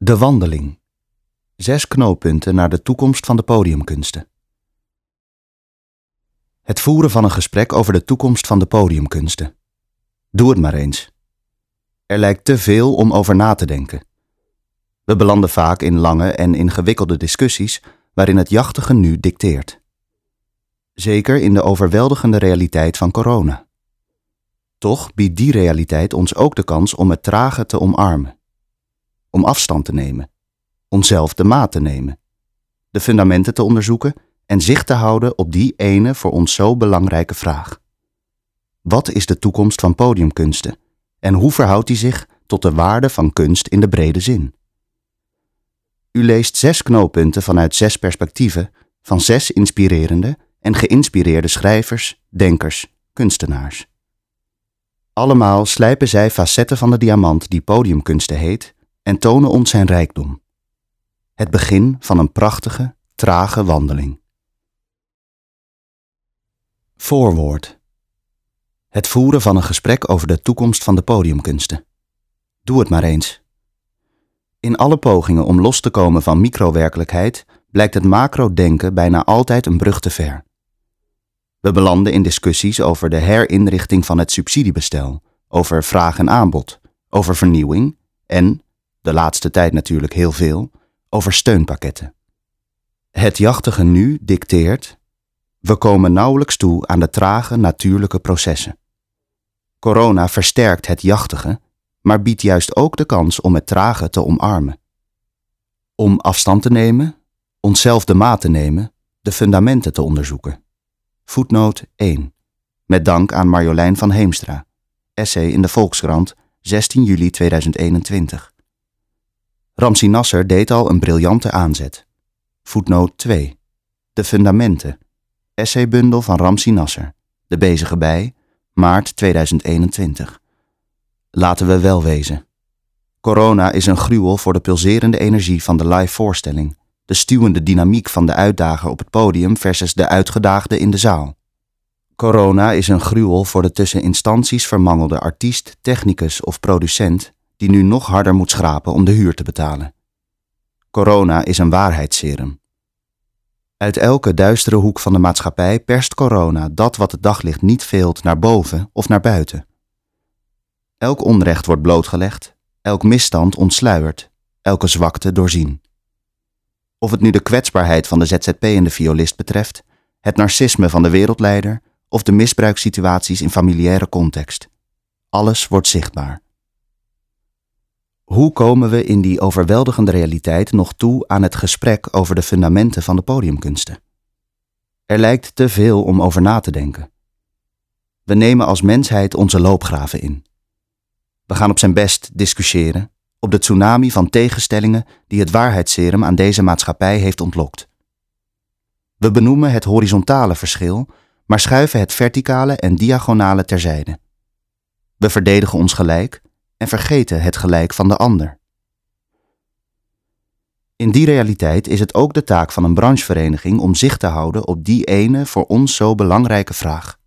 De wandeling. Zes knooppunten naar de toekomst van de podiumkunsten. Het voeren van een gesprek over de toekomst van de podiumkunsten. Doe het maar eens. Er lijkt te veel om over na te denken. We belanden vaak in lange en ingewikkelde discussies waarin het jachtige nu dicteert. Zeker in de overweldigende realiteit van corona. Toch biedt die realiteit ons ook de kans om het trage te omarmen om afstand te nemen, onszelf de maat te nemen, de fundamenten te onderzoeken en zicht te houden op die ene voor ons zo belangrijke vraag. Wat is de toekomst van podiumkunsten en hoe verhoudt die zich tot de waarde van kunst in de brede zin? U leest zes knooppunten vanuit zes perspectieven van zes inspirerende en geïnspireerde schrijvers, denkers, kunstenaars. Allemaal slijpen zij facetten van de diamant die podiumkunsten heet en tonen ons zijn rijkdom. Het begin van een prachtige, trage wandeling. Voorwoord. Het voeren van een gesprek over de toekomst van de podiumkunsten. Doe het maar eens. In alle pogingen om los te komen van microwerkelijkheid blijkt het macro-denken bijna altijd een brug te ver. We belanden in discussies over de herinrichting van het subsidiebestel, over vraag en aanbod, over vernieuwing en, de laatste tijd natuurlijk heel veel, over steunpakketten. Het jachtige nu dicteert: we komen nauwelijks toe aan de trage natuurlijke processen. Corona versterkt het jachtige, maar biedt juist ook de kans om het trage te omarmen. Om afstand te nemen, onszelf de maat te nemen, de fundamenten te onderzoeken. Voetnoot 1. Met dank aan Marjolein van Heemstra. Essay in de Volkskrant, 16 juli 2021. Ramsi Nasser deed al een briljante aanzet. Voetnoot 2. De fundamenten. Essaybundel van Ramsi Nasser. De bezige bij, maart 2021. Laten we wel wezen. Corona is een gruwel voor de pulserende energie van de live voorstelling, de stuwende dynamiek van de uitdager op het podium versus de uitgedaagde in de zaal. Corona is een gruwel voor de tussen instanties vermangelde artiest, technicus of producent die nu nog harder moet schrapen om de huur te betalen. Corona is een waarheidsserum. Uit elke duistere hoek van de maatschappij perst corona dat wat het daglicht niet veelt naar boven of naar buiten. Elk onrecht wordt blootgelegd, elk misstand ontsluierd, elke zwakte doorzien. Of het nu de kwetsbaarheid van de ZZP en de violist betreft, het narcisme van de wereldleider of de misbruikssituaties in familiaire context. Alles wordt zichtbaar. Hoe komen we in die overweldigende realiteit nog toe aan het gesprek over de fundamenten van de podiumkunsten? Er lijkt te veel om over na te denken. We nemen als mensheid onze loopgraven in. We gaan op zijn best discussiëren op de tsunami van tegenstellingen die het waarheidsserum aan deze maatschappij heeft ontlokt. We benoemen het horizontale verschil, maar schuiven het verticale en diagonale terzijde. We verdedigen ons gelijk en vergeten het gelijk van de ander. In die realiteit is het ook de taak van een branchevereniging om zicht te houden op die ene voor ons zo belangrijke vraag.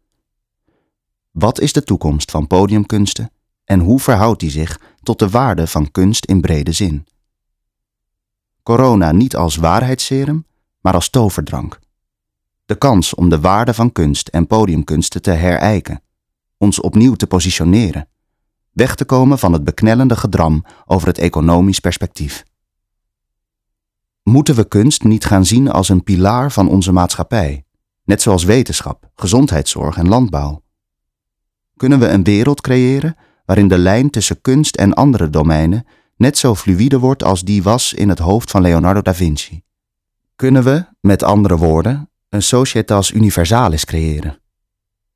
Wat is de toekomst van podiumkunsten en hoe verhoudt die zich tot de waarde van kunst in brede zin? Corona niet als waarheidsserum, maar als toverdrank. De kans om de waarde van kunst en podiumkunsten te herijken, ons opnieuw te positioneren weg te komen van het beknellende gedram over het economisch perspectief. Moeten we kunst niet gaan zien als een pilaar van onze maatschappij, net zoals wetenschap, gezondheidszorg en landbouw? Kunnen we een wereld creëren waarin de lijn tussen kunst en andere domeinen net zo fluïde wordt als die was in het hoofd van Leonardo da Vinci? Kunnen we, met andere woorden, een societas universalis creëren?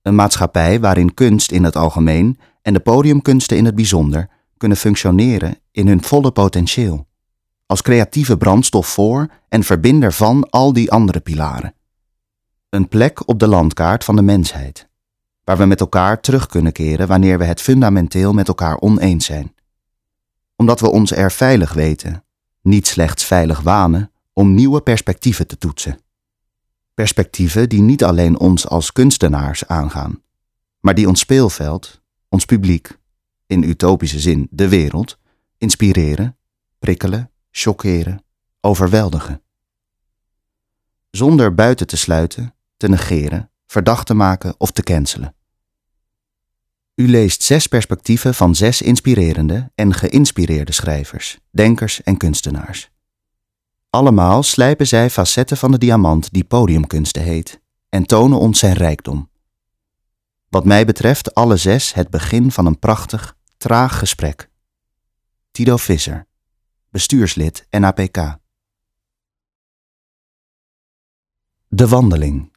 Een maatschappij waarin kunst in het algemeen en de podiumkunsten in het bijzonder kunnen functioneren in hun volle potentieel, als creatieve brandstof voor en verbinder van al die andere pilaren. Een plek op de landkaart van de mensheid, waar we met elkaar terug kunnen keren wanneer we het fundamenteel met elkaar oneens zijn. Omdat we ons er veilig weten, niet slechts veilig wanen, om nieuwe perspectieven te toetsen. Perspectieven die niet alleen ons als kunstenaars aangaan, maar die ons speelveld, ons publiek, in utopische zin de wereld, inspireren, prikkelen, chockeren, overweldigen. Zonder buiten te sluiten, te negeren, verdacht te maken of te cancelen. U leest zes perspectieven van zes inspirerende en geïnspireerde schrijvers, denkers en kunstenaars. Allemaal slijpen zij facetten van de diamant die podiumkunsten heet en tonen ons zijn rijkdom. Wat mij betreft alle zes het begin van een prachtig, traag gesprek. Tido Visser, bestuurslid NAPK. De wandeling.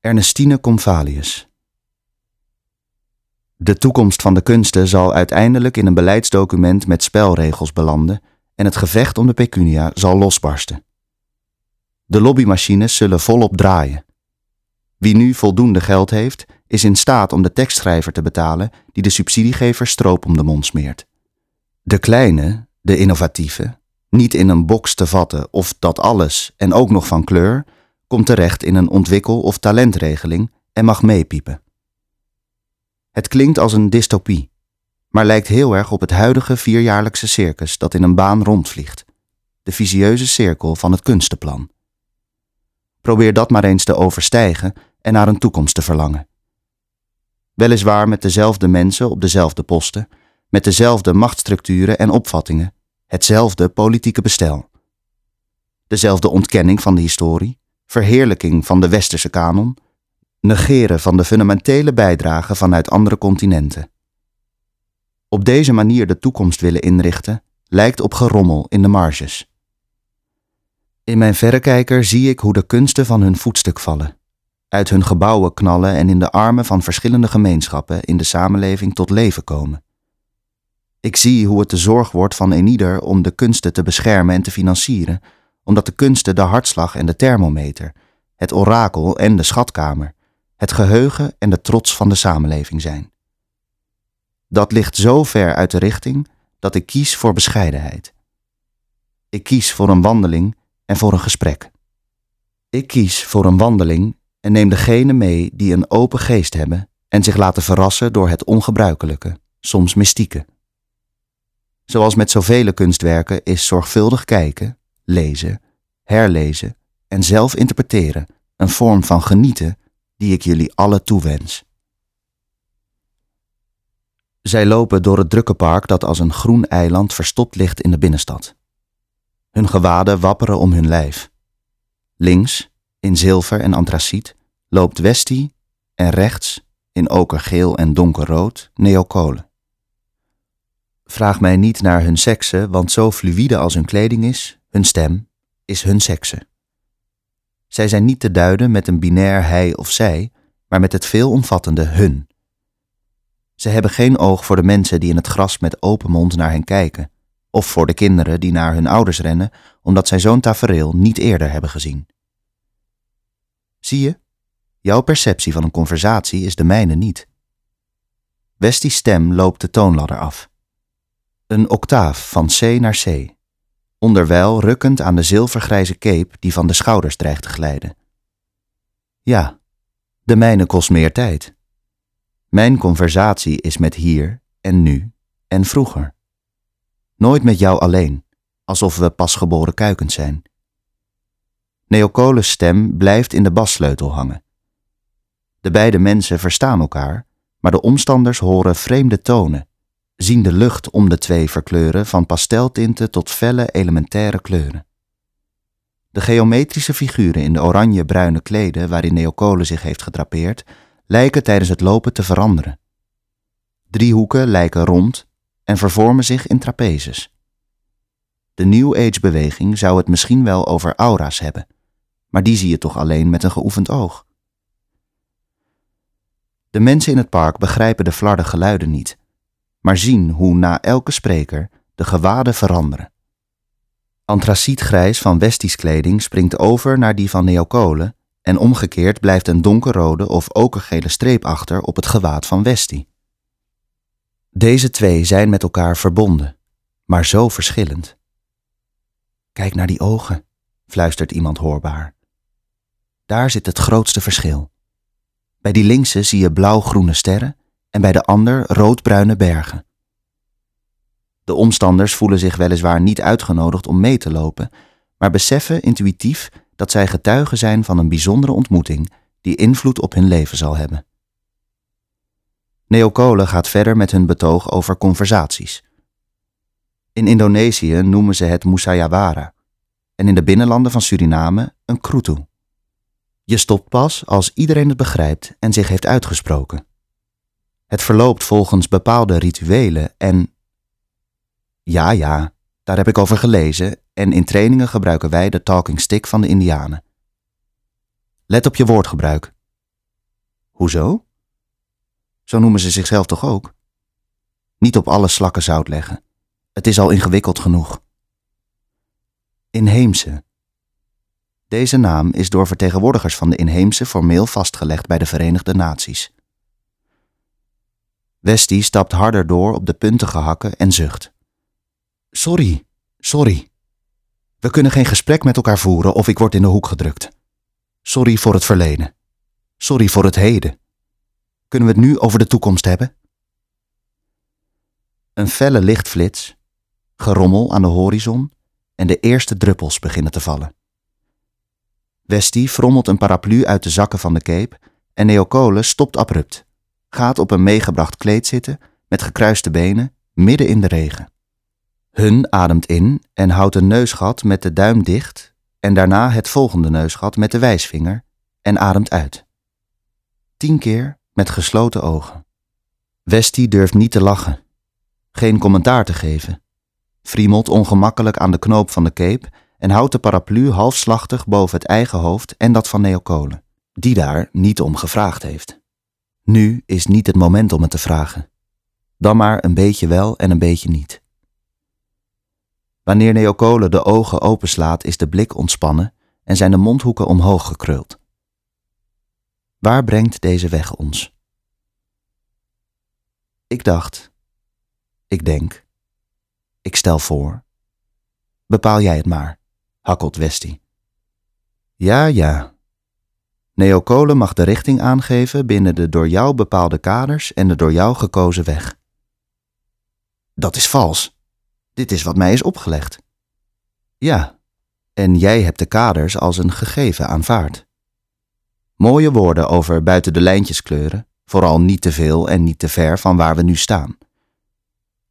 Ernestine Convalius. De toekomst van de kunsten zal uiteindelijk in een beleidsdocument met spelregels belanden en het gevecht om de pecunia zal losbarsten. De lobbymachines zullen volop draaien. Wie nu voldoende geld heeft, is in staat om de tekstschrijver te betalen die de subsidiegever stroop om de mond smeert. De kleine, de innovatieve, niet in een box te vatten of dat alles en ook nog van kleur, komt terecht in een ontwikkel- of talentregeling en mag meepiepen. Het klinkt als een dystopie, maar lijkt heel erg op het huidige vierjaarlijkse circus dat in een baan rondvliegt, de visieuze cirkel van het kunstenplan. Probeer dat maar eens te overstijgen en naar een toekomst te verlangen. Weliswaar met dezelfde mensen op dezelfde posten, met dezelfde machtsstructuren en opvattingen, hetzelfde politieke bestel. Dezelfde ontkenning van de historie, verheerlijking van de westerse kanon, negeren van de fundamentele bijdragen vanuit andere continenten. Op deze manier de toekomst willen inrichten lijkt op gerommel in de marges. In mijn verrekijker zie ik hoe de kunsten van hun voetstuk vallen, uit hun gebouwen knallen en in de armen van verschillende gemeenschappen in de samenleving tot leven komen. Ik zie hoe het de zorg wordt van eenieder om de kunsten te beschermen en te financieren, omdat de kunsten de hartslag en de thermometer, het orakel en de schatkamer, het geheugen en de trots van de samenleving zijn. Dat ligt zo ver uit de richting dat ik kies voor bescheidenheid. Ik kies voor een wandeling en voor een gesprek. Ik kies voor een wandeling en neem degene mee die een open geest hebben en zich laten verrassen door het ongebruikelijke, soms mystieke. Zoals met zoveel kunstwerken is zorgvuldig kijken, lezen, herlezen en zelf interpreteren een vorm van genieten die ik jullie alle toewens. Zij lopen door het drukke park dat als een groen eiland verstopt ligt in de binnenstad. Hun gewaden wapperen om hun lijf. Links, in zilver en antraciet, loopt Westie en rechts, in okergeel en donkerrood, Neokole. Vraag mij niet naar hun sekse, want zo fluïde als hun kleding is, hun stem, is hun sekse. Zij zijn niet te duiden met een binair hij of zij, maar met het veelomvattende hun. Ze hebben geen oog voor de mensen die in het gras met open mond naar hen kijken, of voor de kinderen die naar hun ouders rennen omdat zij zo'n tafereel niet eerder hebben gezien. Zie je, jouw perceptie van een conversatie is de mijne niet. Westie's stem loopt de toonladder af. Een octaaf van C naar C, onderwijl rukkend aan de zilvergrijze cape die van de schouders dreigt te glijden. Ja, de mijne kost meer tijd. Mijn conversatie is met hier en nu en vroeger. Nooit met jou alleen, alsof we pasgeboren kuikens zijn. Neocoles stem blijft in de bassleutel hangen. De beide mensen verstaan elkaar, maar de omstanders horen vreemde tonen, zien de lucht om de twee verkleuren van pasteltinten tot felle elementaire kleuren. De geometrische figuren in de oranje-bruine kleden waarin Neocole zich heeft gedrapeerd, lijken tijdens het lopen te veranderen. Driehoeken lijken rond en vervormen zich in trapezes. De New Age-beweging zou het misschien wel over aura's hebben, maar die zie je toch alleen met een geoefend oog. De mensen in het park begrijpen de flarde geluiden niet, maar zien hoe na elke spreker de gewaden veranderen. Antracietgrijs van Westies kleding springt over naar die van Neocole en omgekeerd blijft een donkerrode of okergele streep achter op het gewaad van Westie. Deze twee zijn met elkaar verbonden, maar zo verschillend. Kijk naar die ogen, fluistert iemand hoorbaar. Daar zit het grootste verschil. Bij die linkse zie je blauw-groene sterren en bij de ander roodbruine bergen. De omstanders voelen zich weliswaar niet uitgenodigd om mee te lopen, maar beseffen intuïtief dat zij getuigen zijn van een bijzondere ontmoeting die invloed op hun leven zal hebben. Neokole gaat verder met hun betoog over conversaties. In Indonesië noemen ze het Musayawara en in de binnenlanden van Suriname een krutu. Je stopt pas als iedereen het begrijpt en zich heeft uitgesproken. Het verloopt volgens bepaalde rituelen en. Ja, ja, daar heb ik over gelezen en in trainingen gebruiken wij de talking stick van de Indianen. Let op je woordgebruik. Hoezo? Zo noemen ze zichzelf toch ook? Niet op alle slakken zout leggen. Het is al ingewikkeld genoeg. Inheemse. Deze naam is door vertegenwoordigers van de inheemse formeel vastgelegd bij de Verenigde Naties. Westie stapt harder door op de puntige hakken en zucht. Sorry, sorry. We kunnen geen gesprek met elkaar voeren of ik word in de hoek gedrukt. Sorry voor het verleden. Sorry voor het heden. Kunnen we het nu over de toekomst hebben? Een felle lichtflits, gerommel aan de horizon en de eerste druppels beginnen te vallen. Westie frommelt een paraplu uit de zakken van de cape en Neokole stopt abrupt, gaat op een meegebracht kleed zitten met gekruiste benen midden in de regen. Hun ademt in en houdt een neusgat met de duim dicht en daarna het volgende neusgat met de wijsvinger en ademt uit. Tien keer met gesloten ogen. Westie durft niet te lachen, geen commentaar te geven, friemelt ongemakkelijk aan de knoop van de cape en houdt de paraplu halfslachtig boven het eigen hoofd en dat van Neokole, die daar niet om gevraagd heeft. Nu is niet het moment om het te vragen. Dan maar een beetje wel en een beetje niet. Wanneer Neokole de ogen openslaat, is de blik ontspannen en zijn de mondhoeken omhoog gekruld. Waar brengt deze weg ons? Ik dacht, ik denk, ik stel voor. Bepaal jij het maar, hakkelt Westie. Ja, ja. Neokole mag de richting aangeven binnen de door jou bepaalde kaders en de door jou gekozen weg. Dat is vals. Dit is wat mij is opgelegd. Ja, en jij hebt de kaders als een gegeven aanvaard. Mooie woorden over buiten de lijntjes kleuren, vooral niet te veel en niet te ver van waar we nu staan.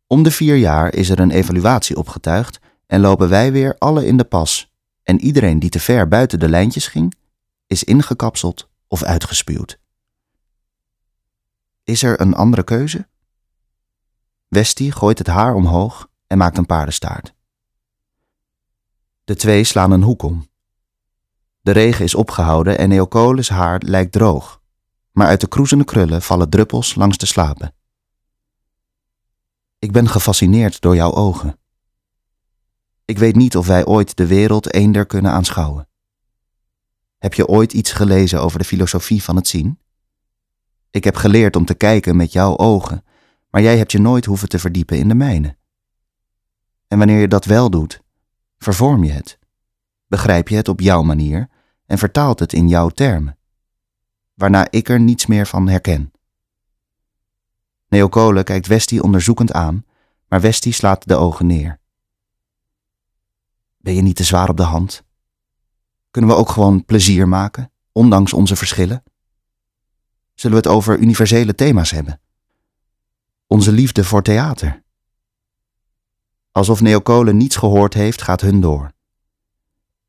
Om de vier jaar is er een evaluatie opgetuigd en lopen wij weer alle in de pas. En iedereen die te ver buiten de lijntjes ging, is ingekapseld of uitgespuwd. Is er een andere keuze? Westie gooit het haar omhoog en maakt een paardenstaart. De twee slaan een hoek om. De regen is opgehouden en Neocoles haar lijkt droog, maar uit de kroezende krullen vallen druppels langs de slapen. Ik ben gefascineerd door jouw ogen. Ik weet niet of wij ooit de wereld eender kunnen aanschouwen. Heb je ooit iets gelezen over de filosofie van het zien? Ik heb geleerd om te kijken met jouw ogen, maar jij hebt je nooit hoeven te verdiepen in de mijne. En wanneer je dat wel doet, vervorm je het, begrijp je het op jouw manier en vertaalt het in jouw termen, waarna ik er niets meer van herken. Neokole kijkt Westie onderzoekend aan, maar Westie slaat de ogen neer. Ben je niet te zwaar op de hand? Kunnen we ook gewoon plezier maken, ondanks onze verschillen? Zullen we het over universele thema's hebben? Onze liefde voor theater. Alsof Neokole niets gehoord heeft, gaat hun door.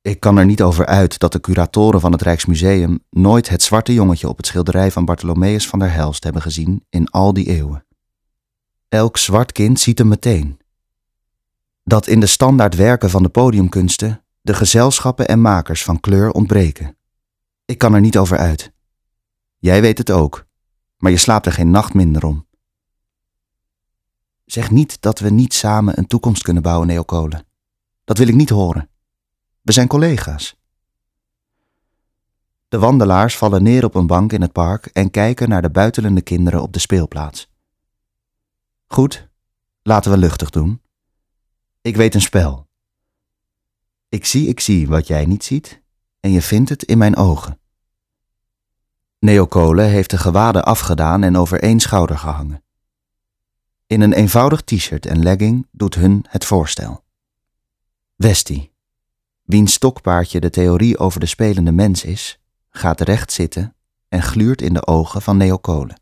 Ik kan er niet over uit dat de curatoren van het Rijksmuseum nooit het zwarte jongetje op het schilderij van Bartholomeus van der Helst hebben gezien in al die eeuwen. Elk zwart kind ziet hem meteen. Dat in de standaard werken van de podiumkunsten de gezelschappen en makers van kleur ontbreken. Ik kan er niet over uit. Jij weet het ook, maar je slaapt er geen nacht minder om. Zeg niet dat we niet samen een toekomst kunnen bouwen, Neokole. Dat wil ik niet horen. We zijn collega's. De wandelaars vallen neer op een bank in het park en kijken naar de buitelende kinderen op de speelplaats. Goed, laten we luchtig doen. Ik weet een spel. Ik zie, ik zie wat jij niet ziet, en je vindt het in mijn ogen. Neokole heeft de gewaden afgedaan en over één schouder gehangen. In een eenvoudig t-shirt en legging doet hun het voorstel. Westie, wiens stokpaardje de theorie over de spelende mens is, gaat recht zitten en gluurt in de ogen van Neokolen.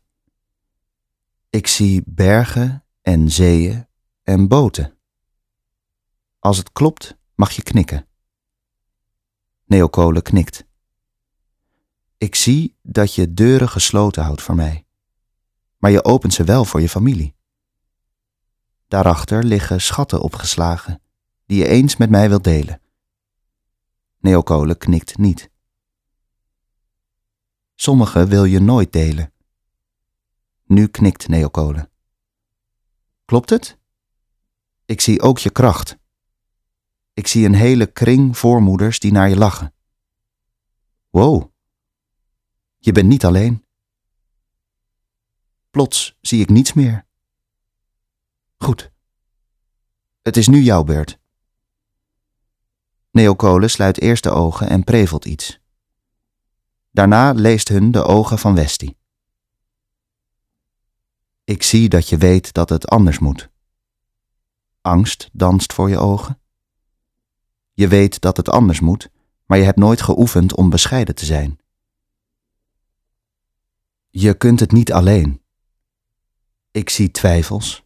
Ik zie bergen en zeeën en boten. Als het klopt, mag je knikken. Neokolen knikt. Ik zie dat je deuren gesloten houdt voor mij, maar je opent ze wel voor je familie. Daarachter liggen schatten opgeslagen die je eens met mij wilt delen. Neokolen knikt niet. Sommige wil je nooit delen. Nu knikt Neokolen. Klopt het? Ik zie ook je kracht. Ik zie een hele kring voormoeders die naar je lachen. Wow, je bent niet alleen. Plots zie ik niets meer. Goed. Het is nu jouw beurt. Neokolen sluit eerst de ogen en prevelt iets. Daarna leest hun de ogen van Westie. Ik zie dat je weet dat het anders moet. Angst danst voor je ogen. Je weet dat het anders moet, maar je hebt nooit geoefend om bescheiden te zijn. Je kunt het niet alleen. Ik zie twijfels.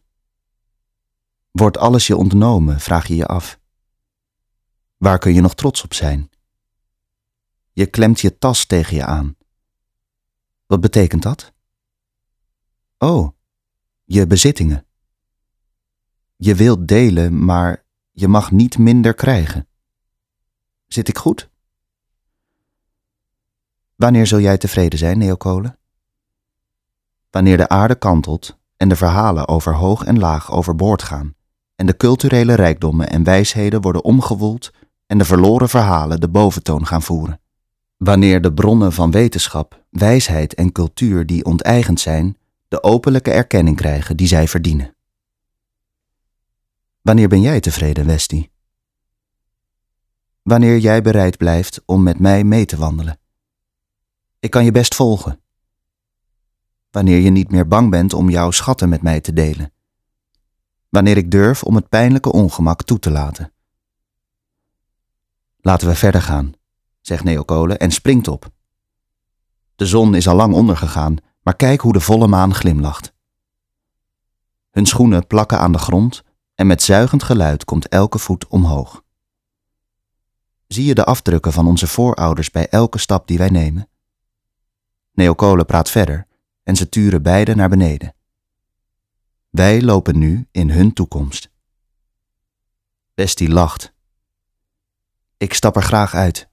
Wordt alles je ontnomen, vraag je je af. Waar kun je nog trots op zijn? Je klemt je tas tegen je aan. Wat betekent dat? Oh, je bezittingen. Je wilt delen, maar je mag niet minder krijgen. Zit ik goed? Wanneer zul jij tevreden zijn, Neokolen? Wanneer de aarde kantelt en de verhalen over hoog en laag overboord gaan en de culturele rijkdommen en wijsheden worden omgewoeld en de verloren verhalen de boventoon gaan voeren. Wanneer de bronnen van wetenschap, wijsheid en cultuur die onteigend zijn, de openlijke erkenning krijgen die zij verdienen. Wanneer ben jij tevreden, Westie? Wanneer jij bereid blijft om met mij mee te wandelen. Ik kan je best volgen. Wanneer je niet meer bang bent om jouw schatten met mij te delen. Wanneer ik durf om het pijnlijke ongemak toe te laten. Laten we verder gaan, zegt Neokolen en springt op. De zon is al lang ondergegaan, maar kijk hoe de volle maan glimlacht. Hun schoenen plakken aan de grond en met zuigend geluid komt elke voet omhoog. Zie je de afdrukken van onze voorouders bij elke stap die wij nemen? Neokolen praat verder en ze turen beide naar beneden. Wij lopen nu in hun toekomst. Bestie lacht. Ik stap er graag uit.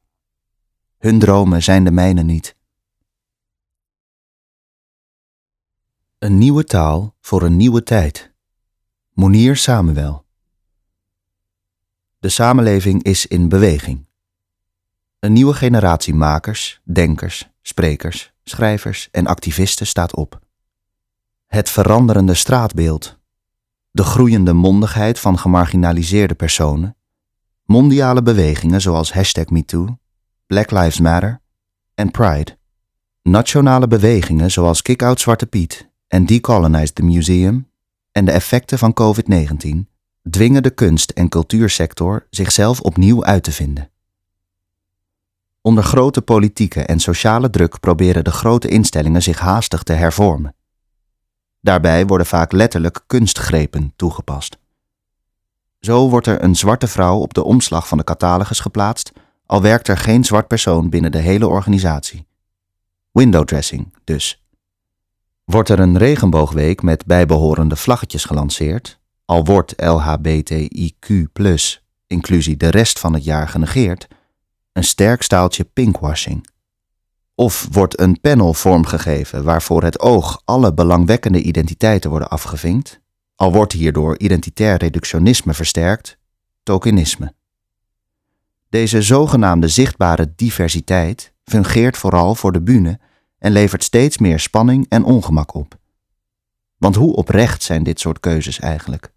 Hun dromen zijn de mijne niet. Een nieuwe taal voor een nieuwe tijd. Monier Samuel. De samenleving is in beweging. Een nieuwe generatie makers, denkers, sprekers, schrijvers en activisten staat op. Het veranderende straatbeeld, de groeiende mondigheid van gemarginaliseerde personen, mondiale bewegingen zoals hashtag MeToo, Black Lives Matter en Pride, nationale bewegingen zoals Kick-Out Zwarte Piet en Decolonize the Museum en de effecten van COVID-19 dwingen de kunst- en cultuursector zichzelf opnieuw uit te vinden. Onder grote politieke en sociale druk proberen de grote instellingen zich haastig te hervormen. Daarbij worden vaak letterlijk kunstgrepen toegepast. Zo wordt er een zwarte vrouw op de omslag van de catalogus geplaatst, al werkt er geen zwart persoon binnen de hele organisatie. Windowdressing dus. Wordt er een regenboogweek met bijbehorende vlaggetjes gelanceerd, al wordt LHBTIQ, inclusie de rest van het jaar genegeerd, een sterk staaltje pinkwashing. Of wordt een panel vormgegeven waarvoor het oog alle belangwekkende identiteiten worden afgevinkt, al wordt hierdoor identitair reductionisme versterkt, tokenisme. Deze zogenaamde zichtbare diversiteit fungeert vooral voor de bühne en levert steeds meer spanning en ongemak op. Want hoe oprecht zijn dit soort keuzes eigenlijk?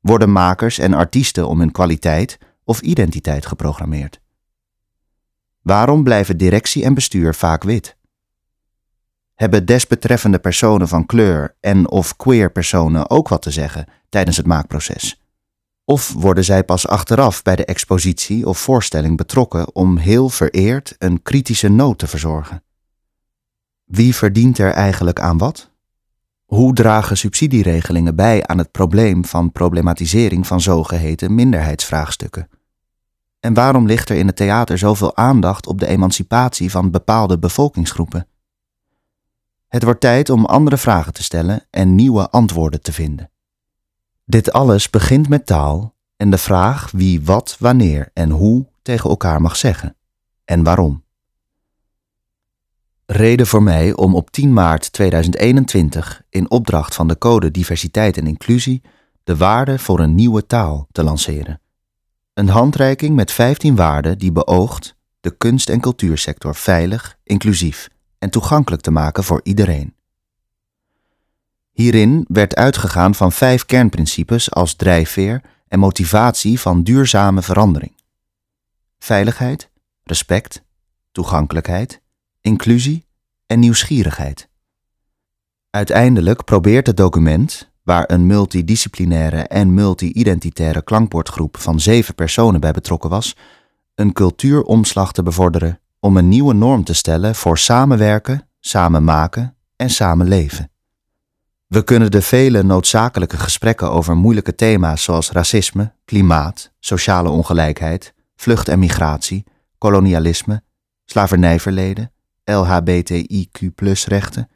Worden makers en artiesten om hun kwaliteit of identiteit geprogrammeerd? Waarom blijven directie en bestuur vaak wit? Hebben desbetreffende personen van kleur en of queer personen ook wat te zeggen tijdens het maakproces? Of worden zij pas achteraf bij de expositie of voorstelling betrokken om heel vereerd een kritische noot te verzorgen? Wie verdient er eigenlijk aan wat? Hoe dragen subsidieregelingen bij aan het probleem van problematisering van zogeheten minderheidsvraagstukken? En waarom ligt er in het theater zoveel aandacht op de emancipatie van bepaalde bevolkingsgroepen? Het wordt tijd om andere vragen te stellen en nieuwe antwoorden te vinden. Dit alles begint met taal en de vraag wie wat, wanneer en hoe tegen elkaar mag zeggen en waarom. Reden voor mij om op 10 maart 2021 in opdracht van de Code Diversiteit en Inclusie de waarden voor een nieuwe taal te lanceren. Een handreiking met 15 waarden die beoogt de kunst- en cultuursector veilig, inclusief en toegankelijk te maken voor iedereen. Hierin werd uitgegaan van vijf kernprincipes als drijfveer en motivatie van duurzame verandering: veiligheid, respect, toegankelijkheid, inclusie en nieuwsgierigheid. Uiteindelijk probeert het document, waar een multidisciplinaire en multi-identitaire klankbordgroep van zeven personen bij betrokken was, een cultuuromslag te bevorderen om een nieuwe norm te stellen voor samenwerken, samen maken en samen leven. We kunnen de vele noodzakelijke gesprekken over moeilijke thema's zoals racisme, klimaat, sociale ongelijkheid, vlucht en migratie, kolonialisme, slavernijverleden, LHBTIQ-rechten,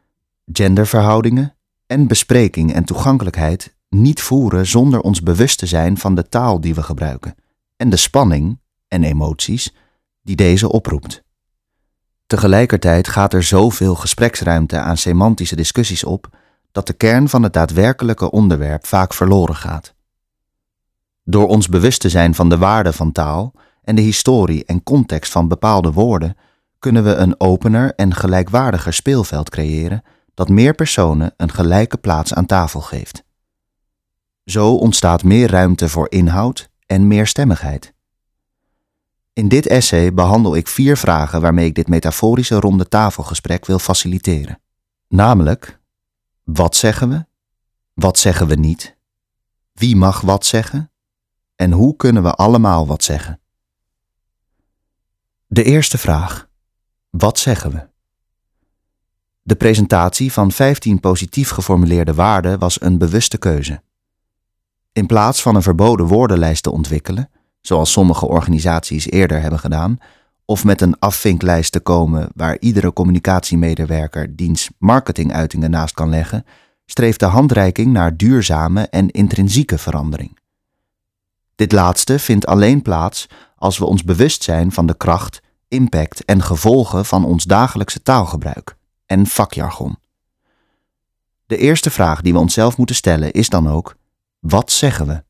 genderverhoudingen en bespreking en toegankelijkheid niet voeren zonder ons bewust te zijn van de taal die we gebruiken en de spanning en emoties die deze oproept. Tegelijkertijd gaat er zoveel gespreksruimte aan semantische discussies op dat de kern van het daadwerkelijke onderwerp vaak verloren gaat. Door ons bewust te zijn van de waarde van taal en de historie en context van bepaalde woorden, kunnen we een opener en gelijkwaardiger speelveld creëren dat meer personen een gelijke plaats aan tafel geeft. Zo ontstaat meer ruimte voor inhoud en meer stemmigheid. In dit essay behandel ik vier vragen waarmee ik dit metaforische ronde tafelgesprek wil faciliteren. Namelijk, wat zeggen we? Wat zeggen we niet? Wie mag wat zeggen? En hoe kunnen we allemaal wat zeggen? De eerste vraag. Wat zeggen we? De presentatie van 15 positief geformuleerde waarden was een bewuste keuze. In plaats van een verboden woordenlijst te ontwikkelen, zoals sommige organisaties eerder hebben gedaan, of met een afvinklijst te komen waar iedere communicatiemedewerker diens marketinguitingen naast kan leggen, streeft de handreiking naar duurzame en intrinsieke verandering. Dit laatste vindt alleen plaats als we ons bewust zijn van de kracht, impact en gevolgen van ons dagelijkse taalgebruik en vakjargon. De eerste vraag die we onszelf moeten stellen is dan ook: wat zeggen we?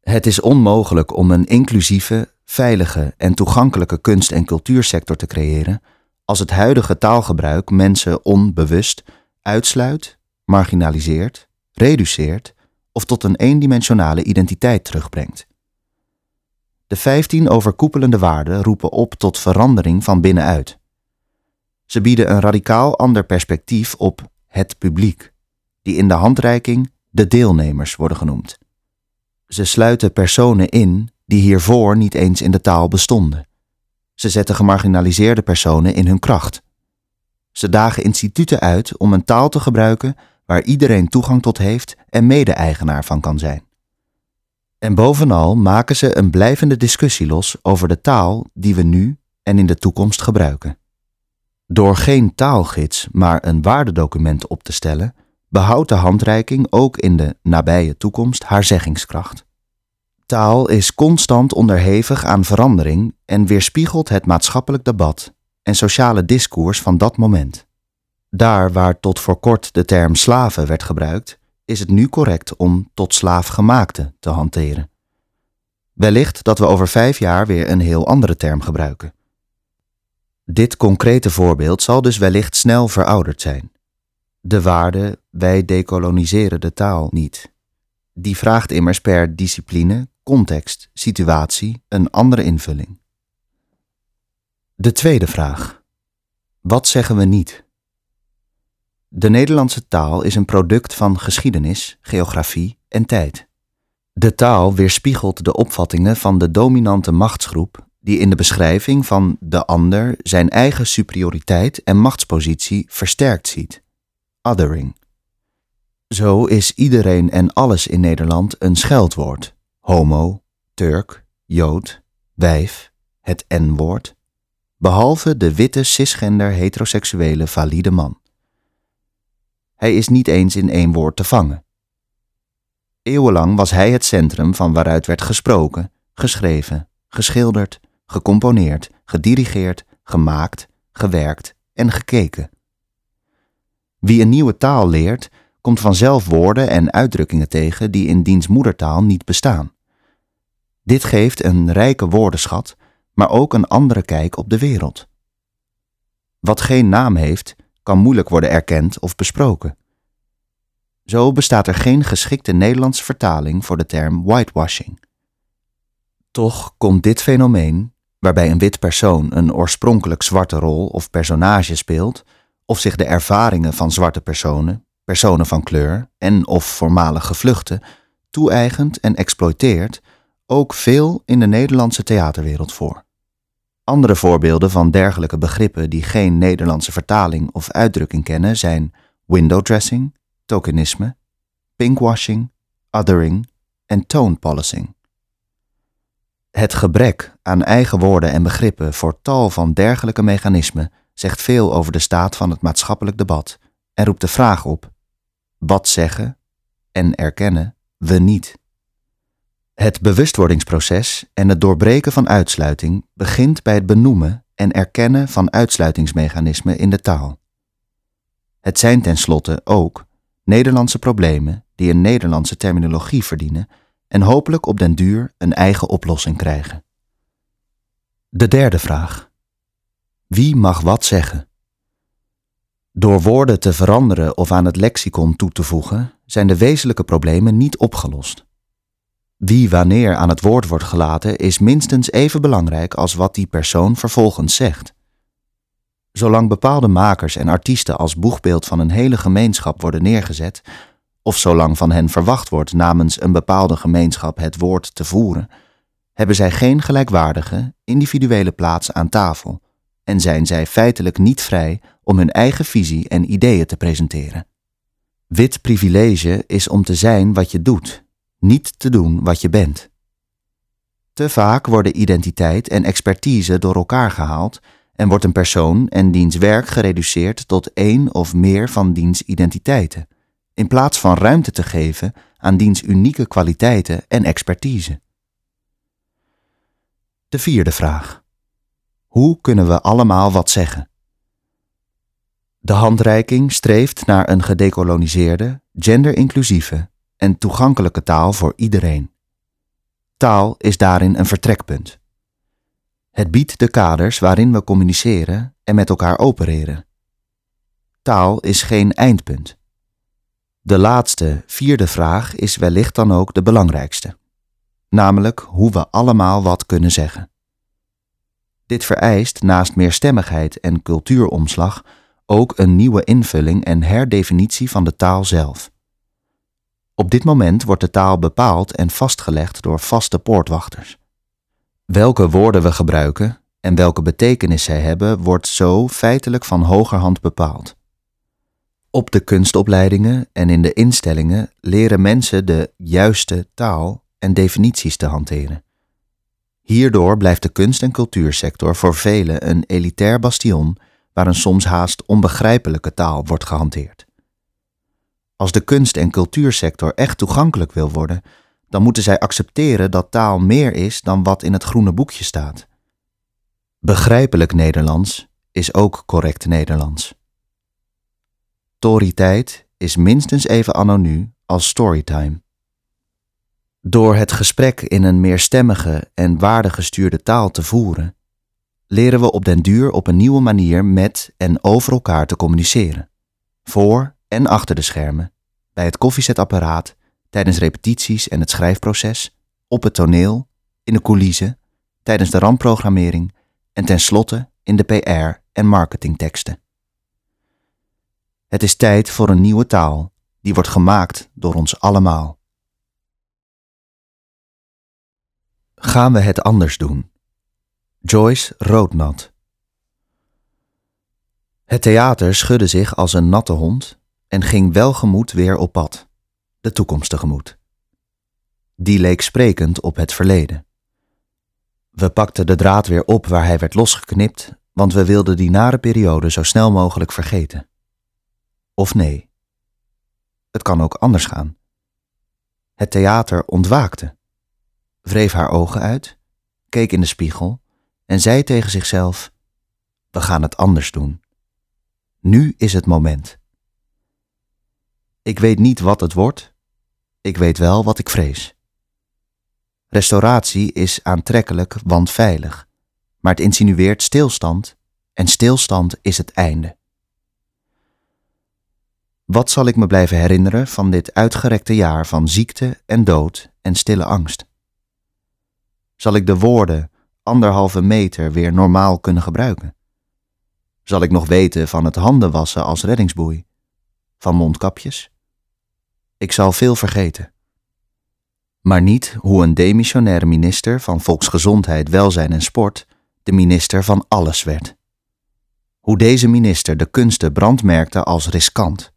Het is onmogelijk om een inclusieve, veilige en toegankelijke kunst- en cultuursector te creëren als het huidige taalgebruik mensen onbewust uitsluit, marginaliseert, reduceert of tot een eendimensionale identiteit terugbrengt. De vijftien overkoepelende waarden roepen op tot verandering van binnenuit. Ze bieden een radicaal ander perspectief op het publiek, die in de handreiking de deelnemers worden genoemd. Ze sluiten personen in die hiervoor niet eens in de taal bestonden. Ze zetten gemarginaliseerde personen in hun kracht. Ze dagen instituten uit om een taal te gebruiken waar iedereen toegang tot heeft en mede-eigenaar van kan zijn. En bovenal maken ze een blijvende discussie los over de taal die we nu en in de toekomst gebruiken. Door geen taalgids, maar een waardedocument op te stellen, behoudt de handreiking ook in de nabije toekomst haar zeggingskracht. Taal is constant onderhevig aan verandering en weerspiegelt het maatschappelijk debat en sociale discours van dat moment. Daar waar tot voor kort de term slaven werd gebruikt, is het nu correct om tot slaafgemaakte te hanteren. Wellicht dat we over vijf jaar weer een heel andere term gebruiken. Dit concrete voorbeeld zal dus wellicht snel verouderd zijn. De waarde wij dekoloniseren de taal niet. Die vraagt immers per discipline, context, situatie een andere invulling. De tweede vraag. Wat zeggen we niet? De Nederlandse taal is een product van geschiedenis, geografie en tijd. De taal weerspiegelt de opvattingen van de dominante machtsgroep die in de beschrijving van de ander zijn eigen superioriteit en machtspositie versterkt ziet. Othering. Zo is iedereen en alles in Nederland een scheldwoord. Homo, Turk, Jood, wijf, het N-woord, behalve de witte cisgender heteroseksuele valide man. Hij is niet eens in één woord te vangen. Eeuwenlang was hij het centrum van waaruit werd gesproken, geschreven, geschilderd, gecomponeerd, gedirigeerd, gemaakt, gewerkt en gekeken. Wie een nieuwe taal leert, komt vanzelf woorden en uitdrukkingen tegen die in diens moedertaal niet bestaan. Dit geeft een rijke woordenschat, maar ook een andere kijk op de wereld. Wat geen naam heeft, kan moeilijk worden erkend of besproken. Zo bestaat er geen geschikte Nederlandse vertaling voor de term whitewashing. Toch komt dit fenomeen, waarbij een wit persoon een oorspronkelijk zwarte rol of personage speelt, of zich de ervaringen van zwarte personen, personen van kleur en of voormalig gevluchten toe-eigent en exploiteert, ook veel in de Nederlandse theaterwereld voor. Andere voorbeelden van dergelijke begrippen die geen Nederlandse vertaling of uitdrukking kennen zijn window dressing, tokenisme, pinkwashing, othering en tone policing. Het gebrek aan eigen woorden en begrippen voor tal van dergelijke mechanismen zegt veel over de staat van het maatschappelijk debat en roept de vraag op: wat zeggen en erkennen we niet? Het bewustwordingsproces en het doorbreken van uitsluiting begint bij het benoemen en erkennen van uitsluitingsmechanismen in de taal. Het zijn tenslotte ook Nederlandse problemen die een Nederlandse terminologie verdienen en hopelijk op den duur een eigen oplossing krijgen. De derde vraag. Wie mag wat zeggen? Door woorden te veranderen of aan het lexicon toe te voegen, zijn de wezenlijke problemen niet opgelost. Wie wanneer aan het woord wordt gelaten is minstens even belangrijk als wat die persoon vervolgens zegt. Zolang bepaalde makers en artiesten als boegbeeld van een hele gemeenschap worden neergezet, of zolang van hen verwacht wordt namens een bepaalde gemeenschap het woord te voeren, hebben zij geen gelijkwaardige, individuele plaats aan tafel en zijn zij feitelijk niet vrij om hun eigen visie en ideeën te presenteren. Wit privilege is om te zijn wat je doet, niet te doen wat je bent. Te vaak worden identiteit en expertise door elkaar gehaald en wordt een persoon en diens werk gereduceerd tot één of meer van diens identiteiten, in plaats van ruimte te geven aan diens unieke kwaliteiten en expertise. De vierde vraag. Hoe kunnen we allemaal wat zeggen? De handreiking streeft naar een gedecoloniseerde, genderinclusieve en toegankelijke taal voor iedereen. Taal is daarin een vertrekpunt. Het biedt de kaders waarin we communiceren en met elkaar opereren. Taal is geen eindpunt. De laatste, vierde vraag is wellicht dan ook de belangrijkste, namelijk hoe we allemaal wat kunnen zeggen. Dit vereist naast meerstemmigheid en cultuuromslag ook een nieuwe invulling en herdefinitie van de taal zelf. Op dit moment wordt de taal bepaald en vastgelegd door vaste poortwachters. Welke woorden we gebruiken en welke betekenis zij hebben, wordt zo feitelijk van hogerhand bepaald. Op de kunstopleidingen en in de instellingen leren mensen de juiste taal en definities te hanteren. Hierdoor blijft de kunst- en cultuursector voor velen een elitair bastion waar een soms haast onbegrijpelijke taal wordt gehanteerd. Als de kunst- en cultuursector echt toegankelijk wil worden, dan moeten zij accepteren dat taal meer is dan wat in het groene boekje staat. Begrijpelijk Nederlands is ook correct Nederlands. Toriteit is minstens even anonu als storytime. Door het gesprek in een meerstemmige en waardegestuurde taal te voeren, leren we op den duur op een nieuwe manier met en over elkaar te communiceren. Voor en achter de schermen, bij het koffiezetapparaat, tijdens repetities en het schrijfproces, op het toneel, in de coulissen, tijdens de rampprogrammering en tenslotte in de PR- en marketingteksten. Het is tijd voor een nieuwe taal, die wordt gemaakt door ons allemaal. Gaan we het anders doen? Joyce Roodnat. Het theater schudde zich als een natte hond en ging welgemoed weer op pad, de toekomst tegemoet. Die leek sprekend op het verleden. We pakten de draad weer op waar hij werd losgeknipt, want we wilden die nare periode zo snel mogelijk vergeten. Of nee. Het kan ook anders gaan. Het theater ontwaakte, wreef haar ogen uit, keek in de spiegel en zei tegen zichzelf: We gaan het anders doen. Nu is het moment. Ik weet niet wat het wordt, ik weet wel wat ik vrees. Restauratie is aantrekkelijk, want veilig, maar het insinueert stilstand en stilstand is het einde. Wat zal ik me blijven herinneren van dit uitgerekte jaar van ziekte en dood en stille angst? Zal ik de woorden anderhalve meter weer normaal kunnen gebruiken? Zal ik nog weten van het handen wassen als reddingsboei? Van mondkapjes? Ik zal veel vergeten. Maar niet hoe een demissionaire minister van Volksgezondheid, Welzijn en Sport de minister van alles werd. Hoe deze minister de kunsten brandmerkte als riskant.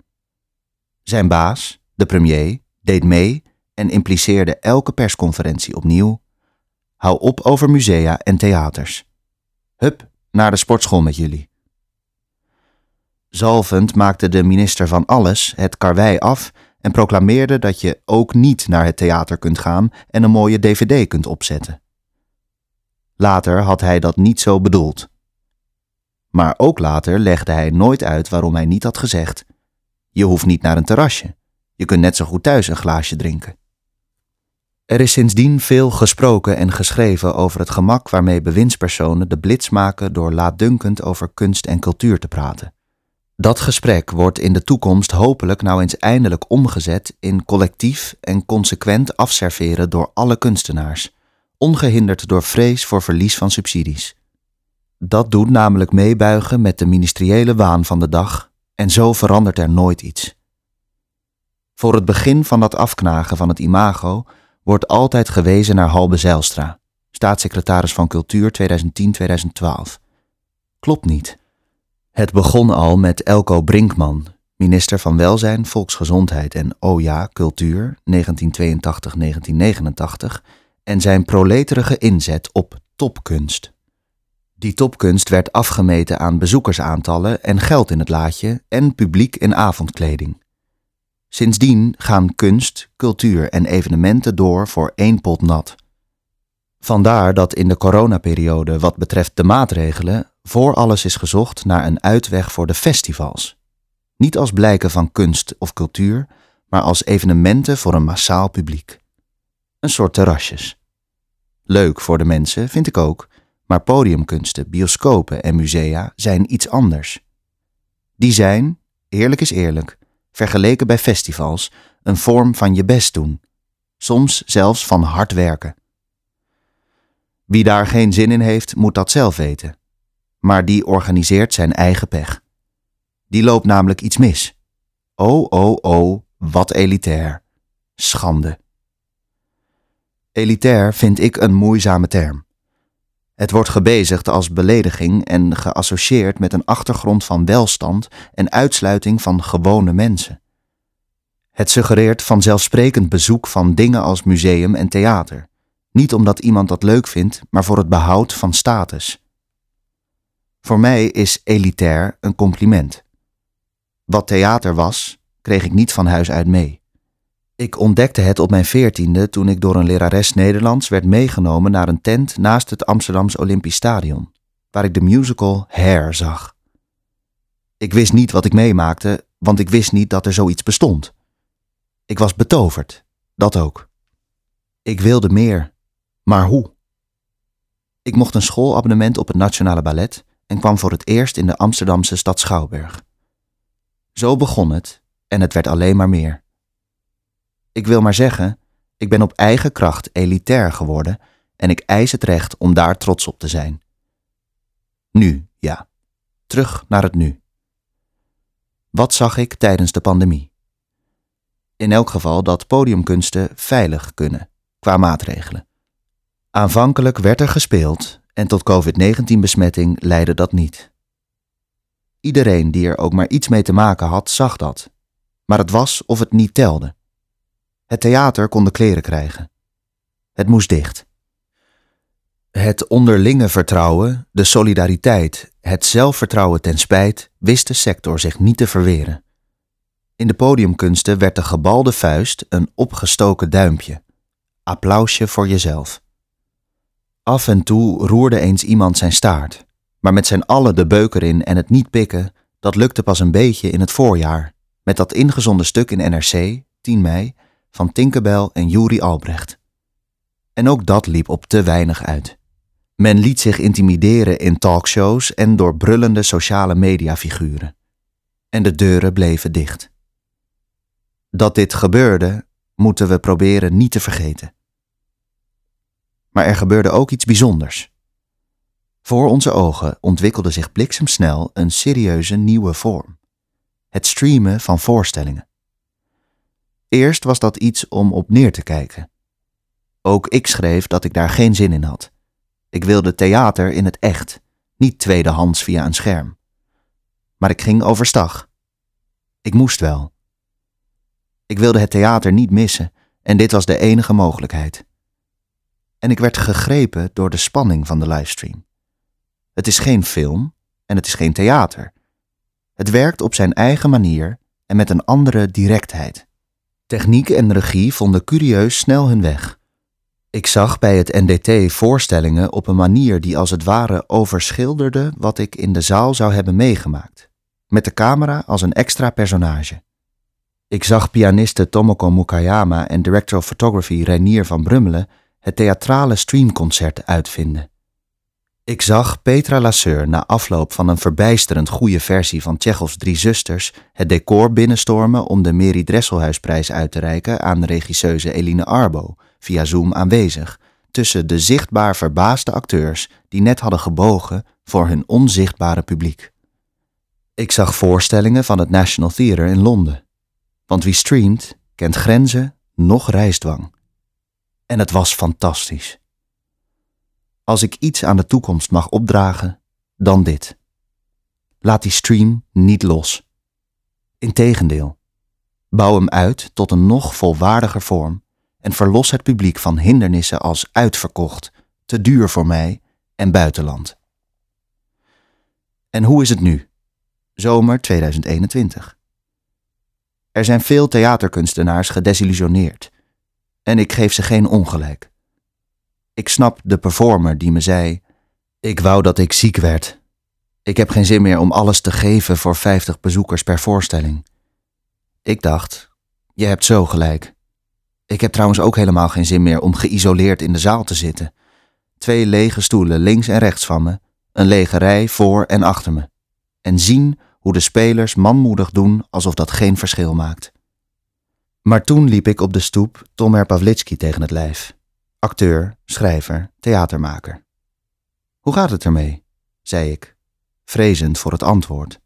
Zijn baas, de premier, deed mee en impliceerde elke persconferentie opnieuw: hou op over musea en theaters. Hup, naar de sportschool met jullie. Zalvend maakte de minister van alles het karwei af en proclameerde dat je ook niet naar het theater kunt gaan en een mooie dvd kunt opzetten. Later had hij dat niet zo bedoeld. Maar ook later legde hij nooit uit waarom hij niet had gezegd: Je hoeft niet naar een terrasje, je kunt net zo goed thuis een glaasje drinken. Er is sindsdien veel gesproken en geschreven over het gemak waarmee bewindspersonen de blits maken door laatdunkend over kunst en cultuur te praten. Dat gesprek wordt in de toekomst hopelijk nou eens eindelijk omgezet in collectief en consequent afserveren door alle kunstenaars, ongehinderd door vrees voor verlies van subsidies. Dat doet namelijk meebuigen met de ministeriële waan van de dag en zo verandert er nooit iets. Voor het begin van dat afknagen van het imago wordt altijd gewezen naar Halbe Zijlstra, staatssecretaris van Cultuur 2010-2012. Klopt niet. Het begon al met Elko Brinkman, minister van Welzijn, Volksgezondheid en oh ja, Cultuur 1982-1989 en zijn proleterige inzet op topkunst. Die topkunst werd afgemeten aan bezoekersaantallen en geld in het laadje en publiek in avondkleding. Sindsdien gaan kunst, cultuur en evenementen door voor één pot nat. Vandaar dat in de coronaperiode wat betreft de maatregelen voor alles is gezocht naar een uitweg voor de festivals. Niet als blijken van kunst of cultuur, maar als evenementen voor een massaal publiek. Een soort terrasjes. Leuk voor de mensen, vind ik ook, maar podiumkunsten, bioscopen en musea zijn iets anders. Die zijn, eerlijk is eerlijk, vergeleken bij festivals, een vorm van je best doen, soms zelfs van hard werken. Wie daar geen zin in heeft, moet dat zelf weten. Maar die organiseert zijn eigen pech. Die loopt namelijk iets mis. Oh, oh, oh, wat elitair. Schande. Elitair vind ik een moeizame term. Het wordt gebezigd als belediging en geassocieerd met een achtergrond van welstand en uitsluiting van gewone mensen. Het suggereert vanzelfsprekend bezoek van dingen als museum en theater, niet omdat iemand dat leuk vindt, maar voor het behoud van status. Voor mij is elitair een compliment. Wat theater was, kreeg ik niet van huis uit mee. Ik ontdekte het op mijn veertiende toen ik door een lerares Nederlands werd meegenomen naar een tent naast het Amsterdamse Olympisch Stadion, waar ik de musical Hair zag. Ik wist niet wat ik meemaakte, want ik wist niet dat er zoiets bestond. Ik was betoverd, dat ook. Ik wilde meer, maar hoe? Ik mocht een schoolabonnement op het Nationale Ballet en kwam voor het eerst in de Amsterdamse stad Schouwburg. Zo begon het en het werd alleen maar meer. Ik wil maar zeggen, ik ben op eigen kracht elitair geworden en ik eis het recht om daar trots op te zijn. Nu, ja. Terug naar het nu. Wat zag ik tijdens de pandemie? In elk geval dat podiumkunsten veilig kunnen, qua maatregelen. Aanvankelijk werd er gespeeld en tot COVID-19-besmetting leidde dat niet. Iedereen die er ook maar iets mee te maken had, zag dat. Maar het was of het niet telde. Het theater kon de kleren krijgen. Het moest dicht. Het onderlinge vertrouwen, de solidariteit, het zelfvertrouwen ten spijt wist de sector zich niet te verweren. In de podiumkunsten werd de gebalde vuist een opgestoken duimpje. Applausje voor jezelf. Af en toe roerde eens iemand zijn staart, maar met zijn allen de beuk erin en het niet pikken, dat lukte pas een beetje in het voorjaar, met dat ingezonden stuk in NRC, 10 mei, van Tinkerbell en Juri Albrecht. En ook dat liep op te weinig uit. Men liet zich intimideren in talkshows en door brullende sociale mediafiguren. En de deuren bleven dicht. Dat dit gebeurde, moeten we proberen niet te vergeten. Maar er gebeurde ook iets bijzonders. Voor onze ogen ontwikkelde zich bliksemsnel een serieuze nieuwe vorm: het streamen van voorstellingen. Eerst was dat iets om op neer te kijken. Ook ik schreef dat ik daar geen zin in had. Ik wilde theater in het echt, niet tweedehands via een scherm. Maar ik ging overstag. Ik moest wel. Ik wilde het theater niet missen en dit was de enige mogelijkheid. En ik werd gegrepen door de spanning van de livestream. Het is geen film en het is geen theater. Het werkt op zijn eigen manier en met een andere directheid. Techniek en regie vonden curieus snel hun weg. Ik zag bij het NDT voorstellingen op een manier die als het ware overschilderde wat ik in de zaal zou hebben meegemaakt, met de camera als een extra personage. Ik zag pianiste Tomoko Mukayama en director of photography Reinier van Brummelen het theatrale streamconcert uitvinden. Ik zag Petra Lasseur na afloop van een verbijsterend goede versie van Tsjechovs Drie Zusters het decor binnenstormen om de Mary Dresselhuisprijs uit te reiken aan regisseuse Eline Arbo, via Zoom aanwezig, tussen de zichtbaar verbaasde acteurs die net hadden gebogen voor hun onzichtbare publiek. Ik zag voorstellingen van het National Theatre in Londen. Want wie streamt, kent grenzen, nog reisdwang. En het was fantastisch. Als ik iets aan de toekomst mag opdragen, dan dit. Laat die stream niet los. Integendeel, bouw hem uit tot een nog volwaardiger vorm en verlos het publiek van hindernissen als uitverkocht, te duur voor mij en buitenland. En hoe is het nu? Zomer 2021. Er zijn veel theaterkunstenaars gedesillusioneerd en ik geef ze geen ongelijk. Ik snap de performer die me zei: Ik wou dat ik ziek werd. Ik heb geen zin meer om alles te geven voor 50 bezoekers per voorstelling. Ik dacht: Je hebt zo gelijk. Ik heb trouwens ook helemaal geen zin meer om geïsoleerd in de zaal te zitten. Twee lege stoelen links en rechts van me, een lege rij voor en achter me. En zien hoe de spelers manmoedig doen alsof dat geen verschil maakt. Maar toen liep ik op de stoep Tomer Pavlitsky tegen het lijf. Acteur, schrijver, theatermaker. Hoe gaat het ermee? zei ik, vrezend voor het antwoord.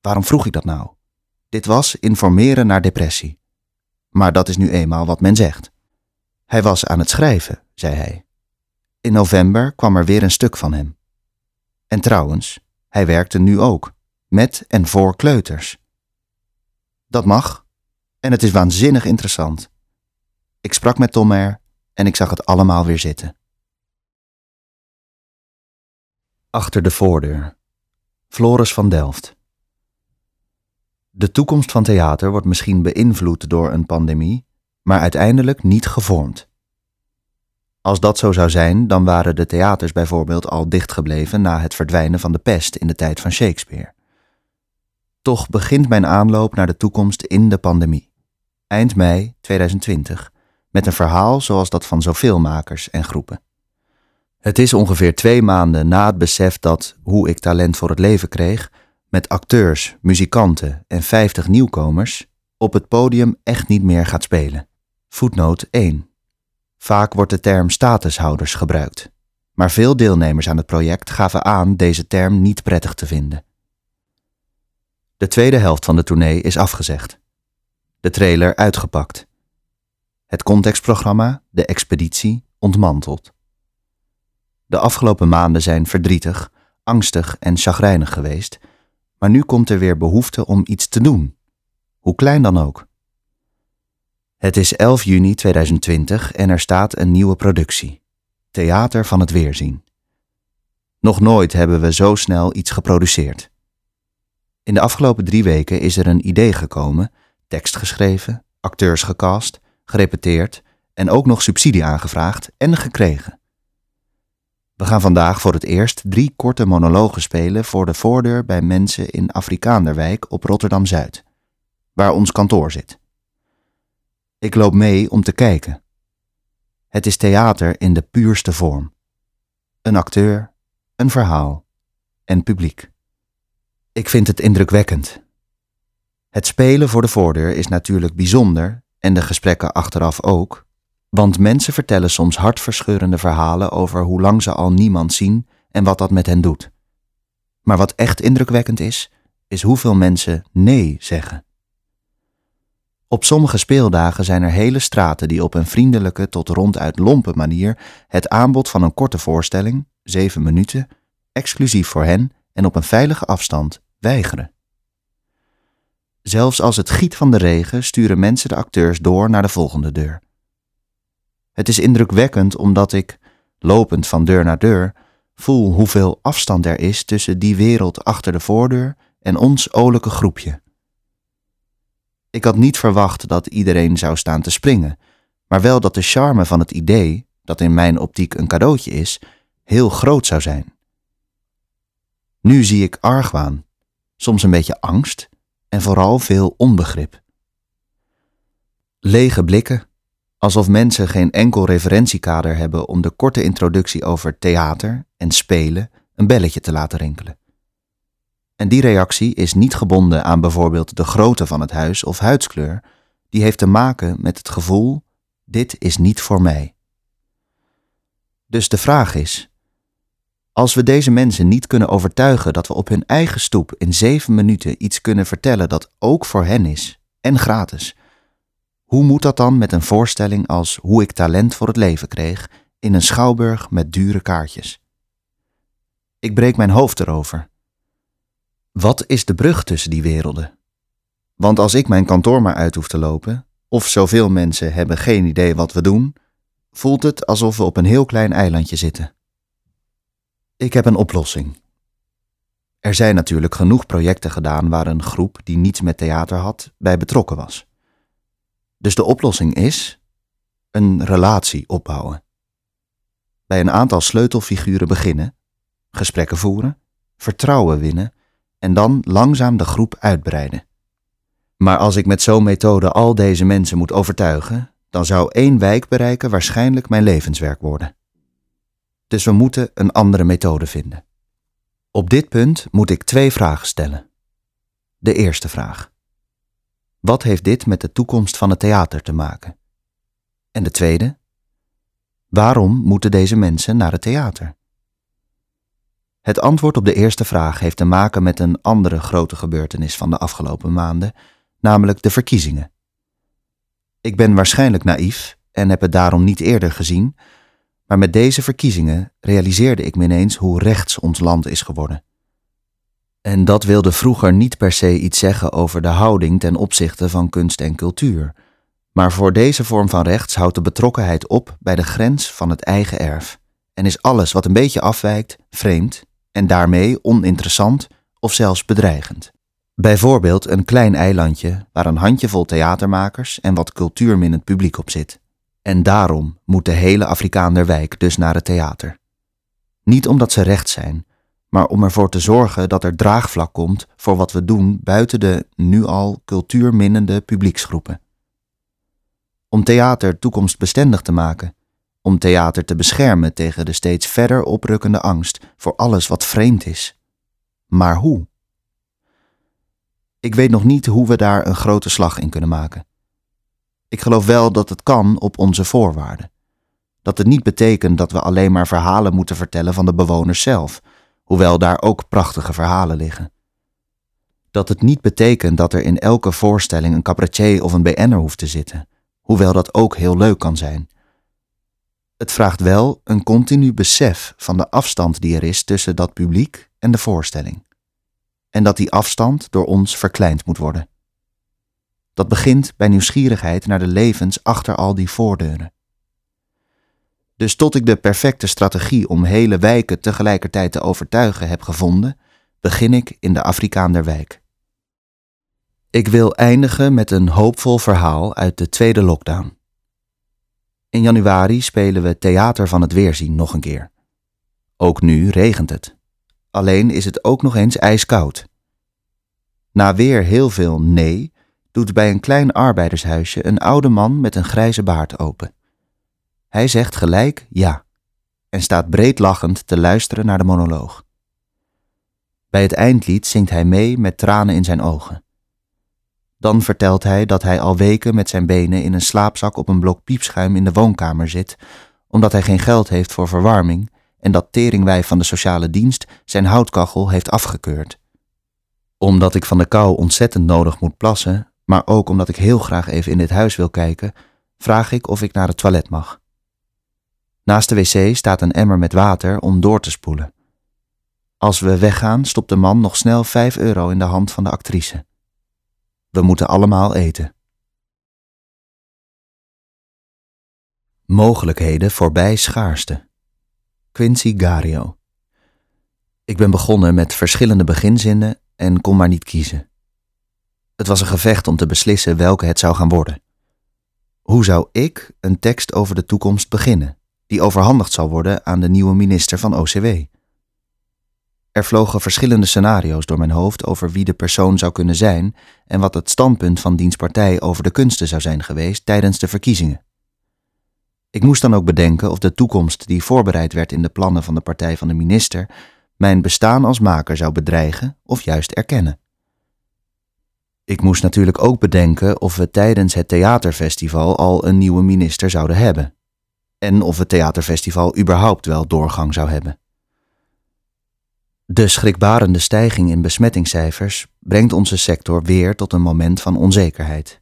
Waarom vroeg ik dat nou? Dit was informeren naar depressie. Maar dat is nu eenmaal wat men zegt. Hij was aan het schrijven, zei hij. In november kwam er weer een stuk van hem. En trouwens, hij werkte nu ook, met en voor kleuters. Dat mag, en het is waanzinnig interessant. Ik sprak met Tom er en ik zag het allemaal weer zitten. Achter de voordeur. Floris van Delft. De toekomst van theater wordt misschien beïnvloed door een pandemie, maar uiteindelijk niet gevormd. Als dat zo zou zijn, dan waren de theaters bijvoorbeeld al dichtgebleven na het verdwijnen van de pest in de tijd van Shakespeare. Toch begint mijn aanloop naar de toekomst in de pandemie. Eind mei 2020, met een verhaal zoals dat van zoveel makers en groepen. Het is ongeveer twee maanden na het besef dat hoe ik talent voor het leven kreeg, met acteurs, muzikanten en 50 nieuwkomers, op het podium echt niet meer gaat spelen. Voetnoot 1. Vaak wordt de term statushouders gebruikt, maar veel deelnemers aan het project gaven aan deze term niet prettig te vinden. De tweede helft van de tournee is afgezegd. De trailer uitgepakt. Het contextprogramma, de expeditie, ontmanteld. De afgelopen maanden zijn verdrietig, angstig en chagrijnig geweest, maar nu komt er weer behoefte om iets te doen, hoe klein dan ook. Het is 11 juni 2020 en er staat een nieuwe productie: Theater van het Weerzien. Nog nooit hebben we zo snel iets geproduceerd. In de afgelopen drie weken is er een idee gekomen, tekst geschreven, acteurs gecast, gerepeteerd en ook nog subsidie aangevraagd en gekregen. We gaan vandaag voor het eerst drie korte monologen spelen voor de voordeur bij mensen in Afrikaanderwijk op Rotterdam Zuid, waar ons kantoor zit. Ik loop mee om te kijken. Het is theater in de puurste vorm. Een acteur, een verhaal en publiek. Ik vind het indrukwekkend. Het spelen voor de voordeur is natuurlijk bijzonder en de gesprekken achteraf ook, want mensen vertellen soms hartverscheurende verhalen over hoe lang ze al niemand zien en wat dat met hen doet. Maar wat echt indrukwekkend is, is hoeveel mensen nee zeggen. Op sommige speeldagen zijn er hele straten die op een vriendelijke tot ronduit lompe manier het aanbod van een korte voorstelling, zeven minuten, exclusief voor hen en op een veilige afstand, weigeren. Zelfs als het giet van de regen sturen mensen de acteurs door naar de volgende deur. Het is indrukwekkend omdat ik, lopend van deur naar deur, voel hoeveel afstand er is tussen die wereld achter de voordeur en ons olijke groepje. Ik had niet verwacht dat iedereen zou staan te springen, maar wel dat de charme van het idee, dat in mijn optiek een cadeautje is, heel groot zou zijn. Nu zie ik argwaan, soms een beetje angst en vooral veel onbegrip. Lege blikken, alsof mensen geen enkel referentiekader hebben om de korte introductie over theater en spelen een belletje te laten rinkelen. En die reactie is niet gebonden aan bijvoorbeeld de grootte van het huis of huidskleur, die heeft te maken met het gevoel: dit is niet voor mij. Dus de vraag is: als we deze mensen niet kunnen overtuigen dat we op hun eigen stoep in zeven minuten iets kunnen vertellen dat ook voor hen is en gratis, hoe moet dat dan met een voorstelling als Hoe ik talent voor het leven kreeg in een schouwburg met dure kaartjes? Ik breek mijn hoofd erover wat is de brug tussen die werelden? Want als ik mijn kantoor maar uit hoef te lopen, of zoveel mensen hebben geen idee wat we doen, voelt het alsof we op een heel klein eilandje zitten. Ik heb een oplossing. Er zijn natuurlijk genoeg projecten gedaan waar een groep die niets met theater had bij betrokken was. Dus de oplossing is een relatie opbouwen. Bij een aantal sleutelfiguren beginnen, gesprekken voeren, vertrouwen winnen en dan langzaam de groep uitbreiden. Maar als ik met zo'n methode al deze mensen moet overtuigen, dan zou één wijk bereiken waarschijnlijk mijn levenswerk worden. Dus we moeten een andere methode vinden. Op dit punt moet ik twee vragen stellen. De eerste vraag. Wat heeft dit met de toekomst van het theater te maken? En de tweede. Waarom moeten deze mensen naar het theater? Het antwoord op de eerste vraag heeft te maken met een andere grote gebeurtenis van de afgelopen maanden, namelijk de verkiezingen. Ik ben waarschijnlijk naïef en heb het daarom niet eerder gezien, maar met deze verkiezingen realiseerde ik me ineens hoe rechts ons land is geworden. En dat wilde vroeger niet per se iets zeggen over de houding ten opzichte van kunst en cultuur, maar voor deze vorm van rechts houdt de betrokkenheid op bij de grens van het eigen erf en is alles wat een beetje afwijkt vreemd en daarmee oninteressant of zelfs bedreigend. Bijvoorbeeld een klein eilandje waar een handjevol theatermakers en wat cultuurminnend publiek op zit. En daarom moet de hele Afrikaanderwijk dus naar het theater. Niet omdat ze recht zijn, maar om ervoor te zorgen dat er draagvlak komt voor wat we doen buiten de nu al cultuurminnende publieksgroepen. Om theater toekomstbestendig te maken om theater te beschermen tegen de steeds verder oprukkende angst voor alles wat vreemd is. Maar hoe? Ik weet nog niet hoe we daar een grote slag in kunnen maken. Ik geloof wel dat het kan op onze voorwaarden. Dat het niet betekent dat we alleen maar verhalen moeten vertellen van de bewoners zelf, hoewel daar ook prachtige verhalen liggen. Dat het niet betekent dat er in elke voorstelling een cabaretier of een BN'er hoeft te zitten, hoewel dat ook heel leuk kan zijn. Het vraagt wel een continu besef van de afstand die er is tussen dat publiek en de voorstelling. En dat die afstand door ons verkleind moet worden. Dat begint bij nieuwsgierigheid naar de levens achter al die voordeuren. Dus tot ik de perfecte strategie om hele wijken tegelijkertijd te overtuigen heb gevonden, begin ik in de Afrikaan der wijk. Ik wil eindigen met een hoopvol verhaal uit de tweede lockdown. In januari spelen we Theater van het Weerzien nog een keer. Ook nu regent het. Alleen is het ook nog eens ijskoud. Na weer heel veel nee, doet bij een klein arbeidershuisje een oude man met een grijze baard open. Hij zegt gelijk ja en staat breed lachend te luisteren naar de monoloog. Bij het eindlied zingt hij mee met tranen in zijn ogen. Dan vertelt hij dat hij al weken met zijn benen in een slaapzak op een blok piepschuim in de woonkamer zit, omdat hij geen geld heeft voor verwarming en dat teringwijf van de sociale dienst zijn houtkachel heeft afgekeurd. Omdat ik van de kou ontzettend nodig moet plassen, maar ook omdat ik heel graag even in dit huis wil kijken, vraag ik of ik naar het toilet mag. Naast de wc staat een emmer met water om door te spoelen. Als we weggaan, stopt de man nog snel 5 euro in de hand van de actrice. We moeten allemaal eten. Mogelijkheden voorbij schaarste. Quincy Gario. Ik ben begonnen met verschillende beginzinnen en kon maar niet kiezen. Het was een gevecht om te beslissen welke het zou gaan worden. Hoe zou ik een tekst over de toekomst beginnen, die overhandigd zal worden aan de nieuwe minister van OCW? Er vlogen verschillende scenario's door mijn hoofd over wie de persoon zou kunnen zijn en wat het standpunt van diens partij over de kunsten zou zijn geweest tijdens de verkiezingen. Ik moest dan ook bedenken of de toekomst die voorbereid werd in de plannen van de partij van de minister mijn bestaan als maker zou bedreigen of juist erkennen. Ik moest natuurlijk ook bedenken of we tijdens het theaterfestival al een nieuwe minister zouden hebben. En of het theaterfestival überhaupt wel doorgang zou hebben. De schrikbarende stijging in besmettingscijfers brengt onze sector weer tot een moment van onzekerheid.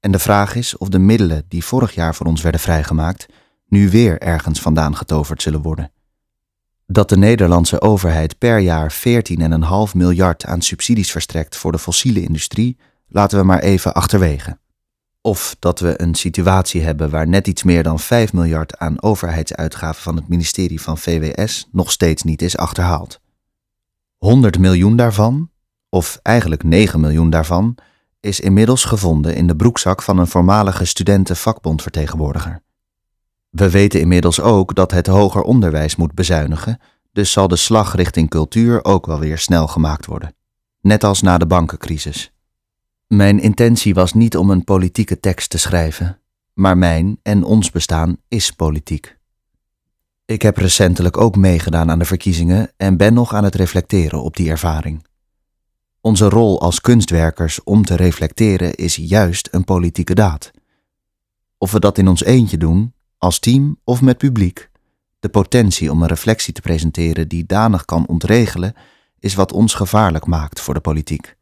En de vraag is of de middelen die vorig jaar voor ons werden vrijgemaakt, nu weer ergens vandaan getoverd zullen worden. Dat de Nederlandse overheid per jaar 14,5 miljard aan subsidies verstrekt voor de fossiele industrie, laten we maar even achterwege. Of dat we een situatie hebben waar net iets meer dan 5 miljard aan overheidsuitgaven van het ministerie van VWS nog steeds niet is achterhaald. 100 miljoen daarvan, of eigenlijk 9 miljoen daarvan, is inmiddels gevonden in de broekzak van een voormalige studentenvakbondvertegenwoordiger. We weten inmiddels ook dat het hoger onderwijs moet bezuinigen, dus zal de slag richting cultuur ook wel weer snel gemaakt worden. Net als na de bankencrisis. Mijn intentie was niet om een politieke tekst te schrijven, maar mijn en ons bestaan is politiek. Ik heb recentelijk ook meegedaan aan de verkiezingen en ben nog aan het reflecteren op die ervaring. Onze rol als kunstwerkers om te reflecteren is juist een politieke daad. Of we dat in ons eentje doen, als team of met publiek, de potentie om een reflectie te presenteren die danig kan ontregelen, is wat ons gevaarlijk maakt voor de politiek.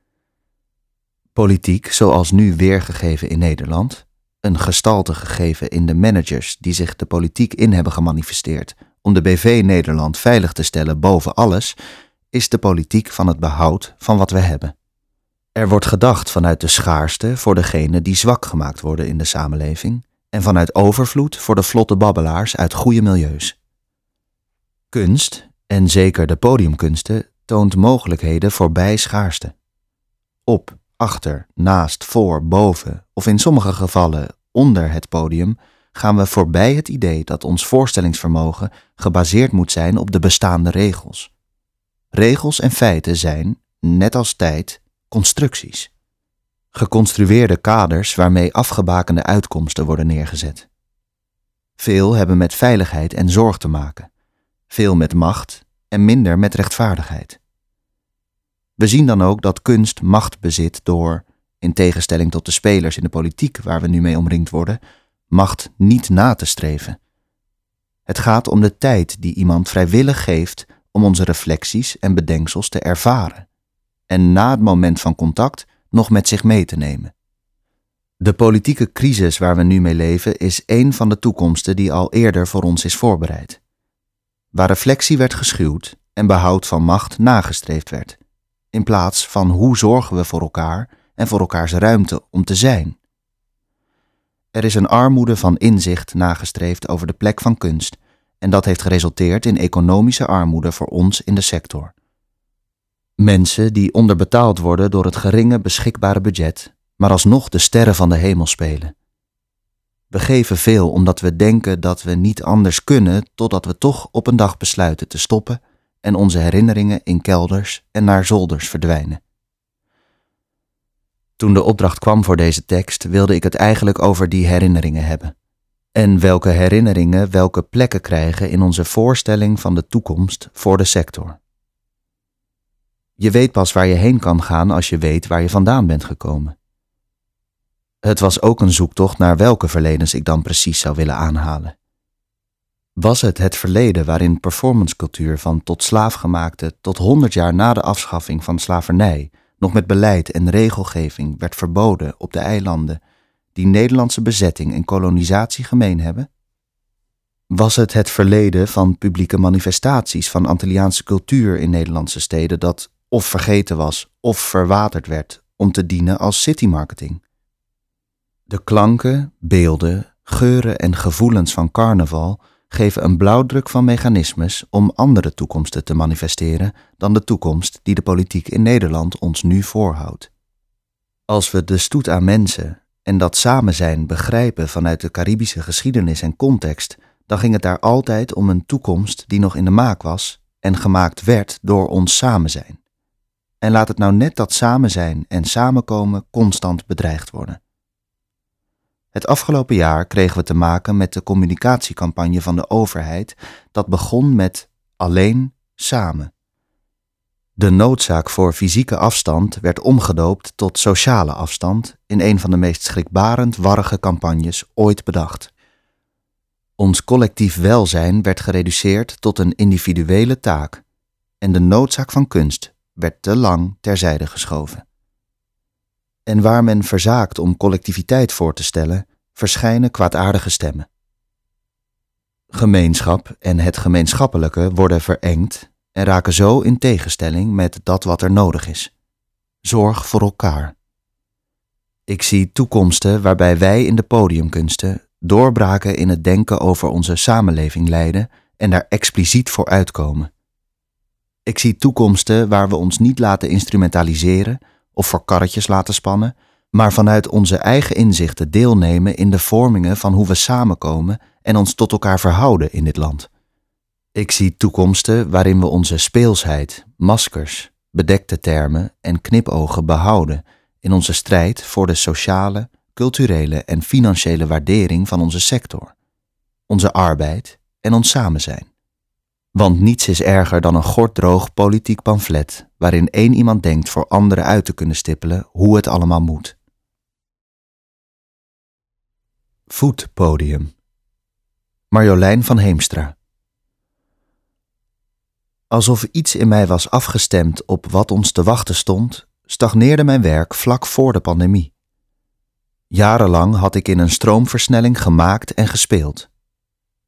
Politiek, zoals nu weergegeven in Nederland, een gestalte gegeven in de managers die zich de politiek in hebben gemanifesteerd om de BV Nederland veilig te stellen boven alles, is de politiek van het behoud van wat we hebben. Er wordt gedacht vanuit de schaarste voor degenen die zwak gemaakt worden in de samenleving en vanuit overvloed voor de vlotte babbelaars uit goede milieus. Kunst, en zeker de podiumkunsten, toont mogelijkheden voorbij schaarste. Op, achter, naast, voor, boven of in sommige gevallen onder het podium gaan we voorbij het idee dat ons voorstellingsvermogen gebaseerd moet zijn op de bestaande regels. Regels en feiten zijn, net als tijd, constructies. Geconstrueerde kaders waarmee afgebakende uitkomsten worden neergezet. Veel hebben met veiligheid en zorg te maken, veel met macht en minder met rechtvaardigheid. We zien dan ook dat kunst macht bezit door, in tegenstelling tot de spelers in de politiek waar we nu mee omringd worden, macht niet na te streven. Het gaat om de tijd die iemand vrijwillig geeft om onze reflecties en bedenksels te ervaren en na het moment van contact nog met zich mee te nemen. De politieke crisis waar we nu mee leven is een van de toekomsten die al eerder voor ons is voorbereid. Waar reflectie werd geschuwd en behoud van macht nagestreefd werd, in plaats van hoe zorgen we voor elkaar en voor elkaars ruimte om te zijn. Er is een armoede van inzicht nagestreefd over de plek van kunst en dat heeft geresulteerd in economische armoede voor ons in de sector. Mensen die onderbetaald worden door het geringe beschikbare budget, maar alsnog de sterren van de hemel spelen. We geven veel omdat we denken dat we niet anders kunnen, totdat we toch op een dag besluiten te stoppen en onze herinneringen in kelders en naar zolders verdwijnen. Toen de opdracht kwam voor deze tekst, wilde ik het eigenlijk over die herinneringen hebben. En welke herinneringen welke plekken krijgen in onze voorstelling van de toekomst voor de sector. Je weet pas waar je heen kan gaan als je weet waar je vandaan bent gekomen. Het was ook een zoektocht naar welke verledens ik dan precies zou willen aanhalen. Was het het verleden waarin performancecultuur van tot slaafgemaakte tot honderd jaar na de afschaffing van slavernij nog met beleid en regelgeving werd verboden op de eilanden die Nederlandse bezetting en kolonisatie gemeen hebben? Was het het verleden van publieke manifestaties van Antilliaanse cultuur in Nederlandse steden dat of vergeten was of verwaterd werd om te dienen als citymarketing? De klanken, beelden, geuren en gevoelens van carnaval geven een blauwdruk van mechanismes om andere toekomsten te manifesteren dan de toekomst die de politiek in Nederland ons nu voorhoudt. Als we de stoet aan mensen en dat samen zijn begrijpen vanuit de Caribische geschiedenis en context, dan ging het daar altijd om een toekomst die nog in de maak was en gemaakt werd door ons samen zijn. En laat het nou net dat samen zijn en samenkomen constant bedreigd worden. Het afgelopen jaar kregen we te maken met de communicatiecampagne van de overheid dat begon met alleen samen. De noodzaak voor fysieke afstand werd omgedoopt tot sociale afstand in een van de meest schrikbarend warrige campagnes ooit bedacht. Ons collectief welzijn werd gereduceerd tot een individuele taak en de noodzaak van kunst werd te lang terzijde geschoven. En waar men verzaakt om collectiviteit voor te stellen, verschijnen kwaadaardige stemmen. Gemeenschap en het gemeenschappelijke worden verengd en raken zo in tegenstelling met dat wat er nodig is. Zorg voor elkaar. Ik zie toekomsten waarbij wij in de podiumkunsten doorbraken in het denken over onze samenleving leiden en daar expliciet voor uitkomen. Ik zie toekomsten waar we ons niet laten instrumentaliseren of voor karretjes laten spannen, maar vanuit onze eigen inzichten deelnemen in de vormingen van hoe we samenkomen en ons tot elkaar verhouden in dit land. Ik zie toekomsten waarin we onze speelsheid, maskers, bedekte termen en knipogen behouden in onze strijd voor de sociale, culturele en financiële waardering van onze sector, onze arbeid en ons samen zijn. Want niets is erger dan een gorddroog politiek pamflet waarin één iemand denkt voor anderen uit te kunnen stippelen hoe het allemaal moet. Voetpodium Marjolein van Heemstra Alsof iets in mij was afgestemd op wat ons te wachten stond, stagneerde mijn werk vlak voor de pandemie. Jarenlang had ik in een stroomversnelling gemaakt en gespeeld.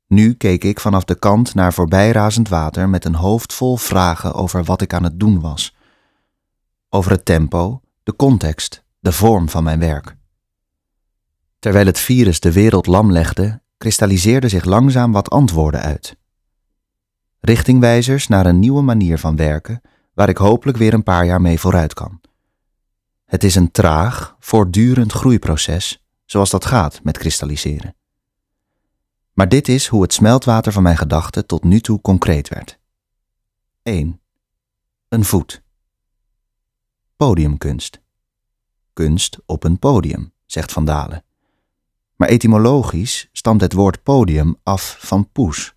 Nu keek ik vanaf de kant naar voorbijrazend water met een hoofd vol vragen over wat ik aan het doen was. Over het tempo, de context, de vorm van mijn werk. Terwijl het virus de wereld lam legde, kristalliseerden zich langzaam wat antwoorden uit. Richtingwijzers naar een nieuwe manier van werken, waar ik hopelijk weer een paar jaar mee vooruit kan. Het is een traag, voortdurend groeiproces, zoals dat gaat met kristalliseren. Maar dit is hoe het smeltwater van mijn gedachten tot nu toe concreet werd. 1. Een voet. Podiumkunst. Kunst op een podium, zegt Van Dalen. Maar etymologisch stamt het woord podium af van poes,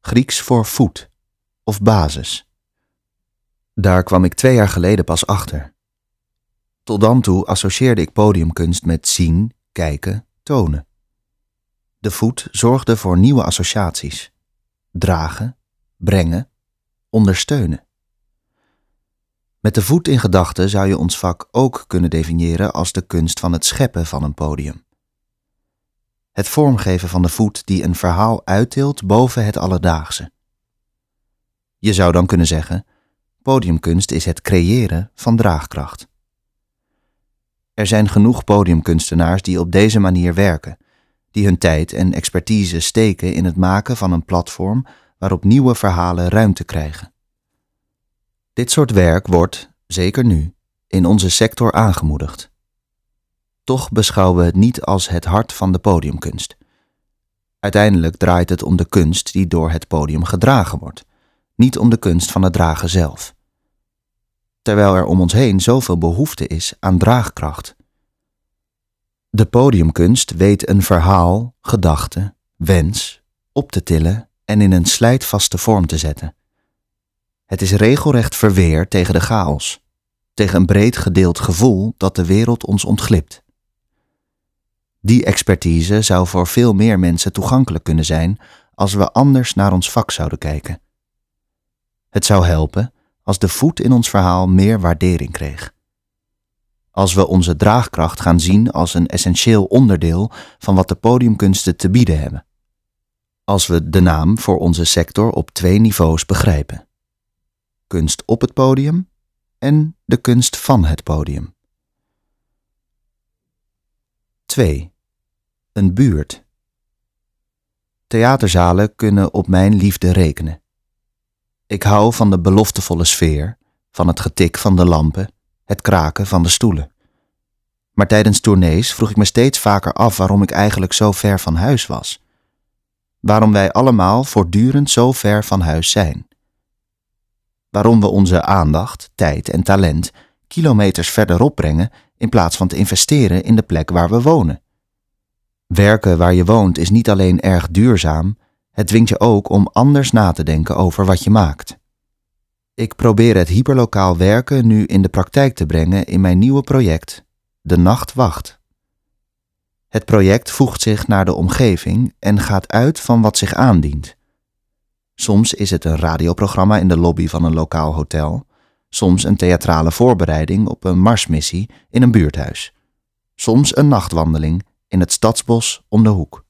Grieks voor voet of basis. Daar kwam ik twee jaar geleden pas achter. Tot dan toe associeerde ik podiumkunst met zien, kijken, tonen. De voet zorgde voor nieuwe associaties: dragen, brengen, ondersteunen. Met de voet in gedachten zou je ons vak ook kunnen definiëren als de kunst van het scheppen van een podium. Het vormgeven van de voet die een verhaal uittilt boven het alledaagse. Je zou dan kunnen zeggen: podiumkunst is het creëren van draagkracht. Er zijn genoeg podiumkunstenaars die op deze manier werken, die hun tijd en expertise steken in het maken van een platform waarop nieuwe verhalen ruimte krijgen. Dit soort werk wordt, zeker nu, in onze sector aangemoedigd. Toch beschouwen we het niet als het hart van de podiumkunst. Uiteindelijk draait het om de kunst die door het podium gedragen wordt, niet om de kunst van het dragen zelf. Terwijl er om ons heen zoveel behoefte is aan draagkracht. De podiumkunst weet een verhaal, gedachte, wens op te tillen en in een slijtvaste vorm te zetten. Het is regelrecht verweer tegen de chaos, tegen een breed gedeeld gevoel dat de wereld ons ontglipt. Die expertise zou voor veel meer mensen toegankelijk kunnen zijn als we anders naar ons vak zouden kijken. Het zou helpen als de voet in ons verhaal meer waardering kreeg. Als we onze draagkracht gaan zien als een essentieel onderdeel van wat de podiumkunsten te bieden hebben. Als we de naam voor onze sector op twee niveaus begrijpen: kunst op het podium en de kunst van het podium. 2. Een buurt. Theaterzalen kunnen op mijn liefde rekenen. Ik hou van de beloftevolle sfeer, van het getik van de lampen, het kraken van de stoelen. Maar tijdens tournees vroeg ik me steeds vaker af waarom ik eigenlijk zo ver van huis was. Waarom wij allemaal voortdurend zo ver van huis zijn. Waarom we onze aandacht, tijd en talent kilometers verderop brengen in plaats van te investeren in de plek waar we wonen. Werken waar je woont is niet alleen erg duurzaam, het dwingt je ook om anders na te denken over wat je maakt. Ik probeer het hyperlokaal werken nu in de praktijk te brengen in mijn nieuwe project, De Nacht Wacht. Het project voegt zich naar de omgeving en gaat uit van wat zich aandient. Soms is het een radioprogramma in de lobby van een lokaal hotel, soms een theatrale voorbereiding op een marsmissie in een buurthuis, soms een nachtwandeling in het stadsbos om de hoek.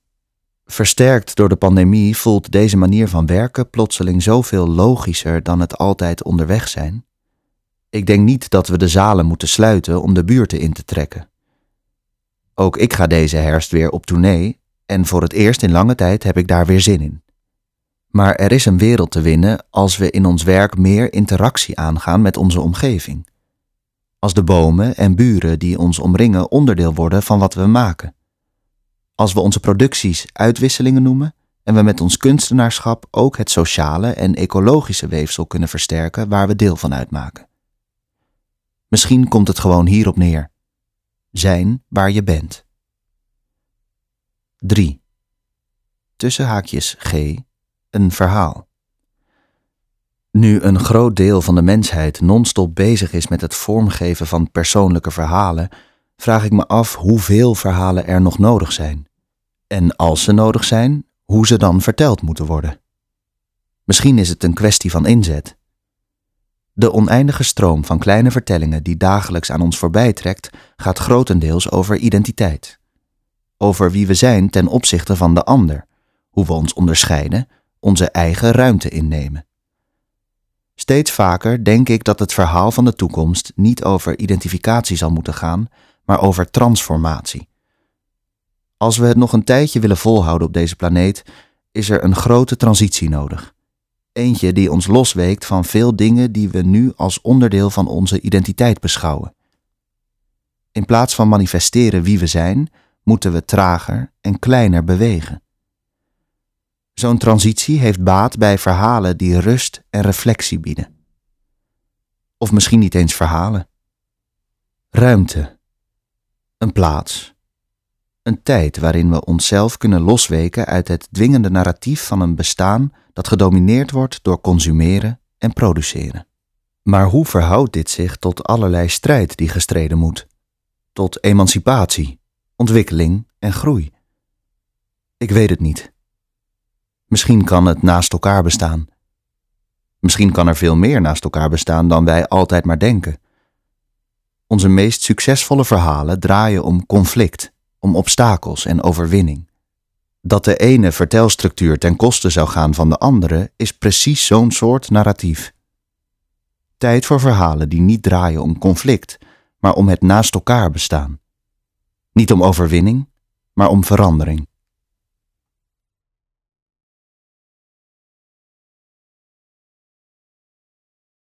Versterkt door de pandemie voelt deze manier van werken plotseling zoveel logischer dan het altijd onderweg zijn. Ik denk niet dat we de zalen moeten sluiten om de buurten in te trekken. Ook ik ga deze herfst weer op tournee en voor het eerst in lange tijd heb ik daar weer zin in. Maar er is een wereld te winnen als we in ons werk meer interactie aangaan met onze omgeving. Als de bomen en buren die ons omringen onderdeel worden van wat we maken als we onze producties uitwisselingen noemen en we met ons kunstenaarschap ook het sociale en ecologische weefsel kunnen versterken waar we deel van uitmaken. Misschien komt het gewoon hierop neer. Zijn waar je bent. 3. Tussen haakjes G een verhaal. Nu een groot deel van de mensheid non-stop bezig is met het vormgeven van persoonlijke verhalen, vraag ik me af hoeveel verhalen er nog nodig zijn. En als ze nodig zijn, hoe ze dan verteld moeten worden. Misschien is het een kwestie van inzet. De oneindige stroom van kleine vertellingen die dagelijks aan ons voorbij trekt, gaat grotendeels over identiteit. Over wie we zijn ten opzichte van de ander, hoe we ons onderscheiden, onze eigen ruimte innemen. Steeds vaker denk ik dat het verhaal van de toekomst niet over identificatie zal moeten gaan, maar over transformatie. Als we het nog een tijdje willen volhouden op deze planeet, is er een grote transitie nodig. Eentje die ons losweekt van veel dingen die we nu als onderdeel van onze identiteit beschouwen. In plaats van manifesteren wie we zijn, moeten we trager en kleiner bewegen. Zo'n transitie heeft baat bij verhalen die rust en reflectie bieden. Of misschien niet eens verhalen. Ruimte. Een plaats een tijd waarin we onszelf kunnen losweken uit het dwingende narratief van een bestaan dat gedomineerd wordt door consumeren en produceren. Maar hoe verhoudt dit zich tot allerlei strijd die gestreden moet? Tot emancipatie, ontwikkeling en groei? Ik weet het niet. Misschien kan het naast elkaar bestaan. Misschien kan er veel meer naast elkaar bestaan dan wij altijd maar denken. Onze meest succesvolle verhalen draaien om conflict, om obstakels en overwinning. Dat de ene vertelstructuur ten koste zou gaan van de andere is precies zo'n soort narratief. Tijd voor verhalen die niet draaien om conflict, maar om het naast elkaar bestaan. Niet om overwinning, maar om verandering.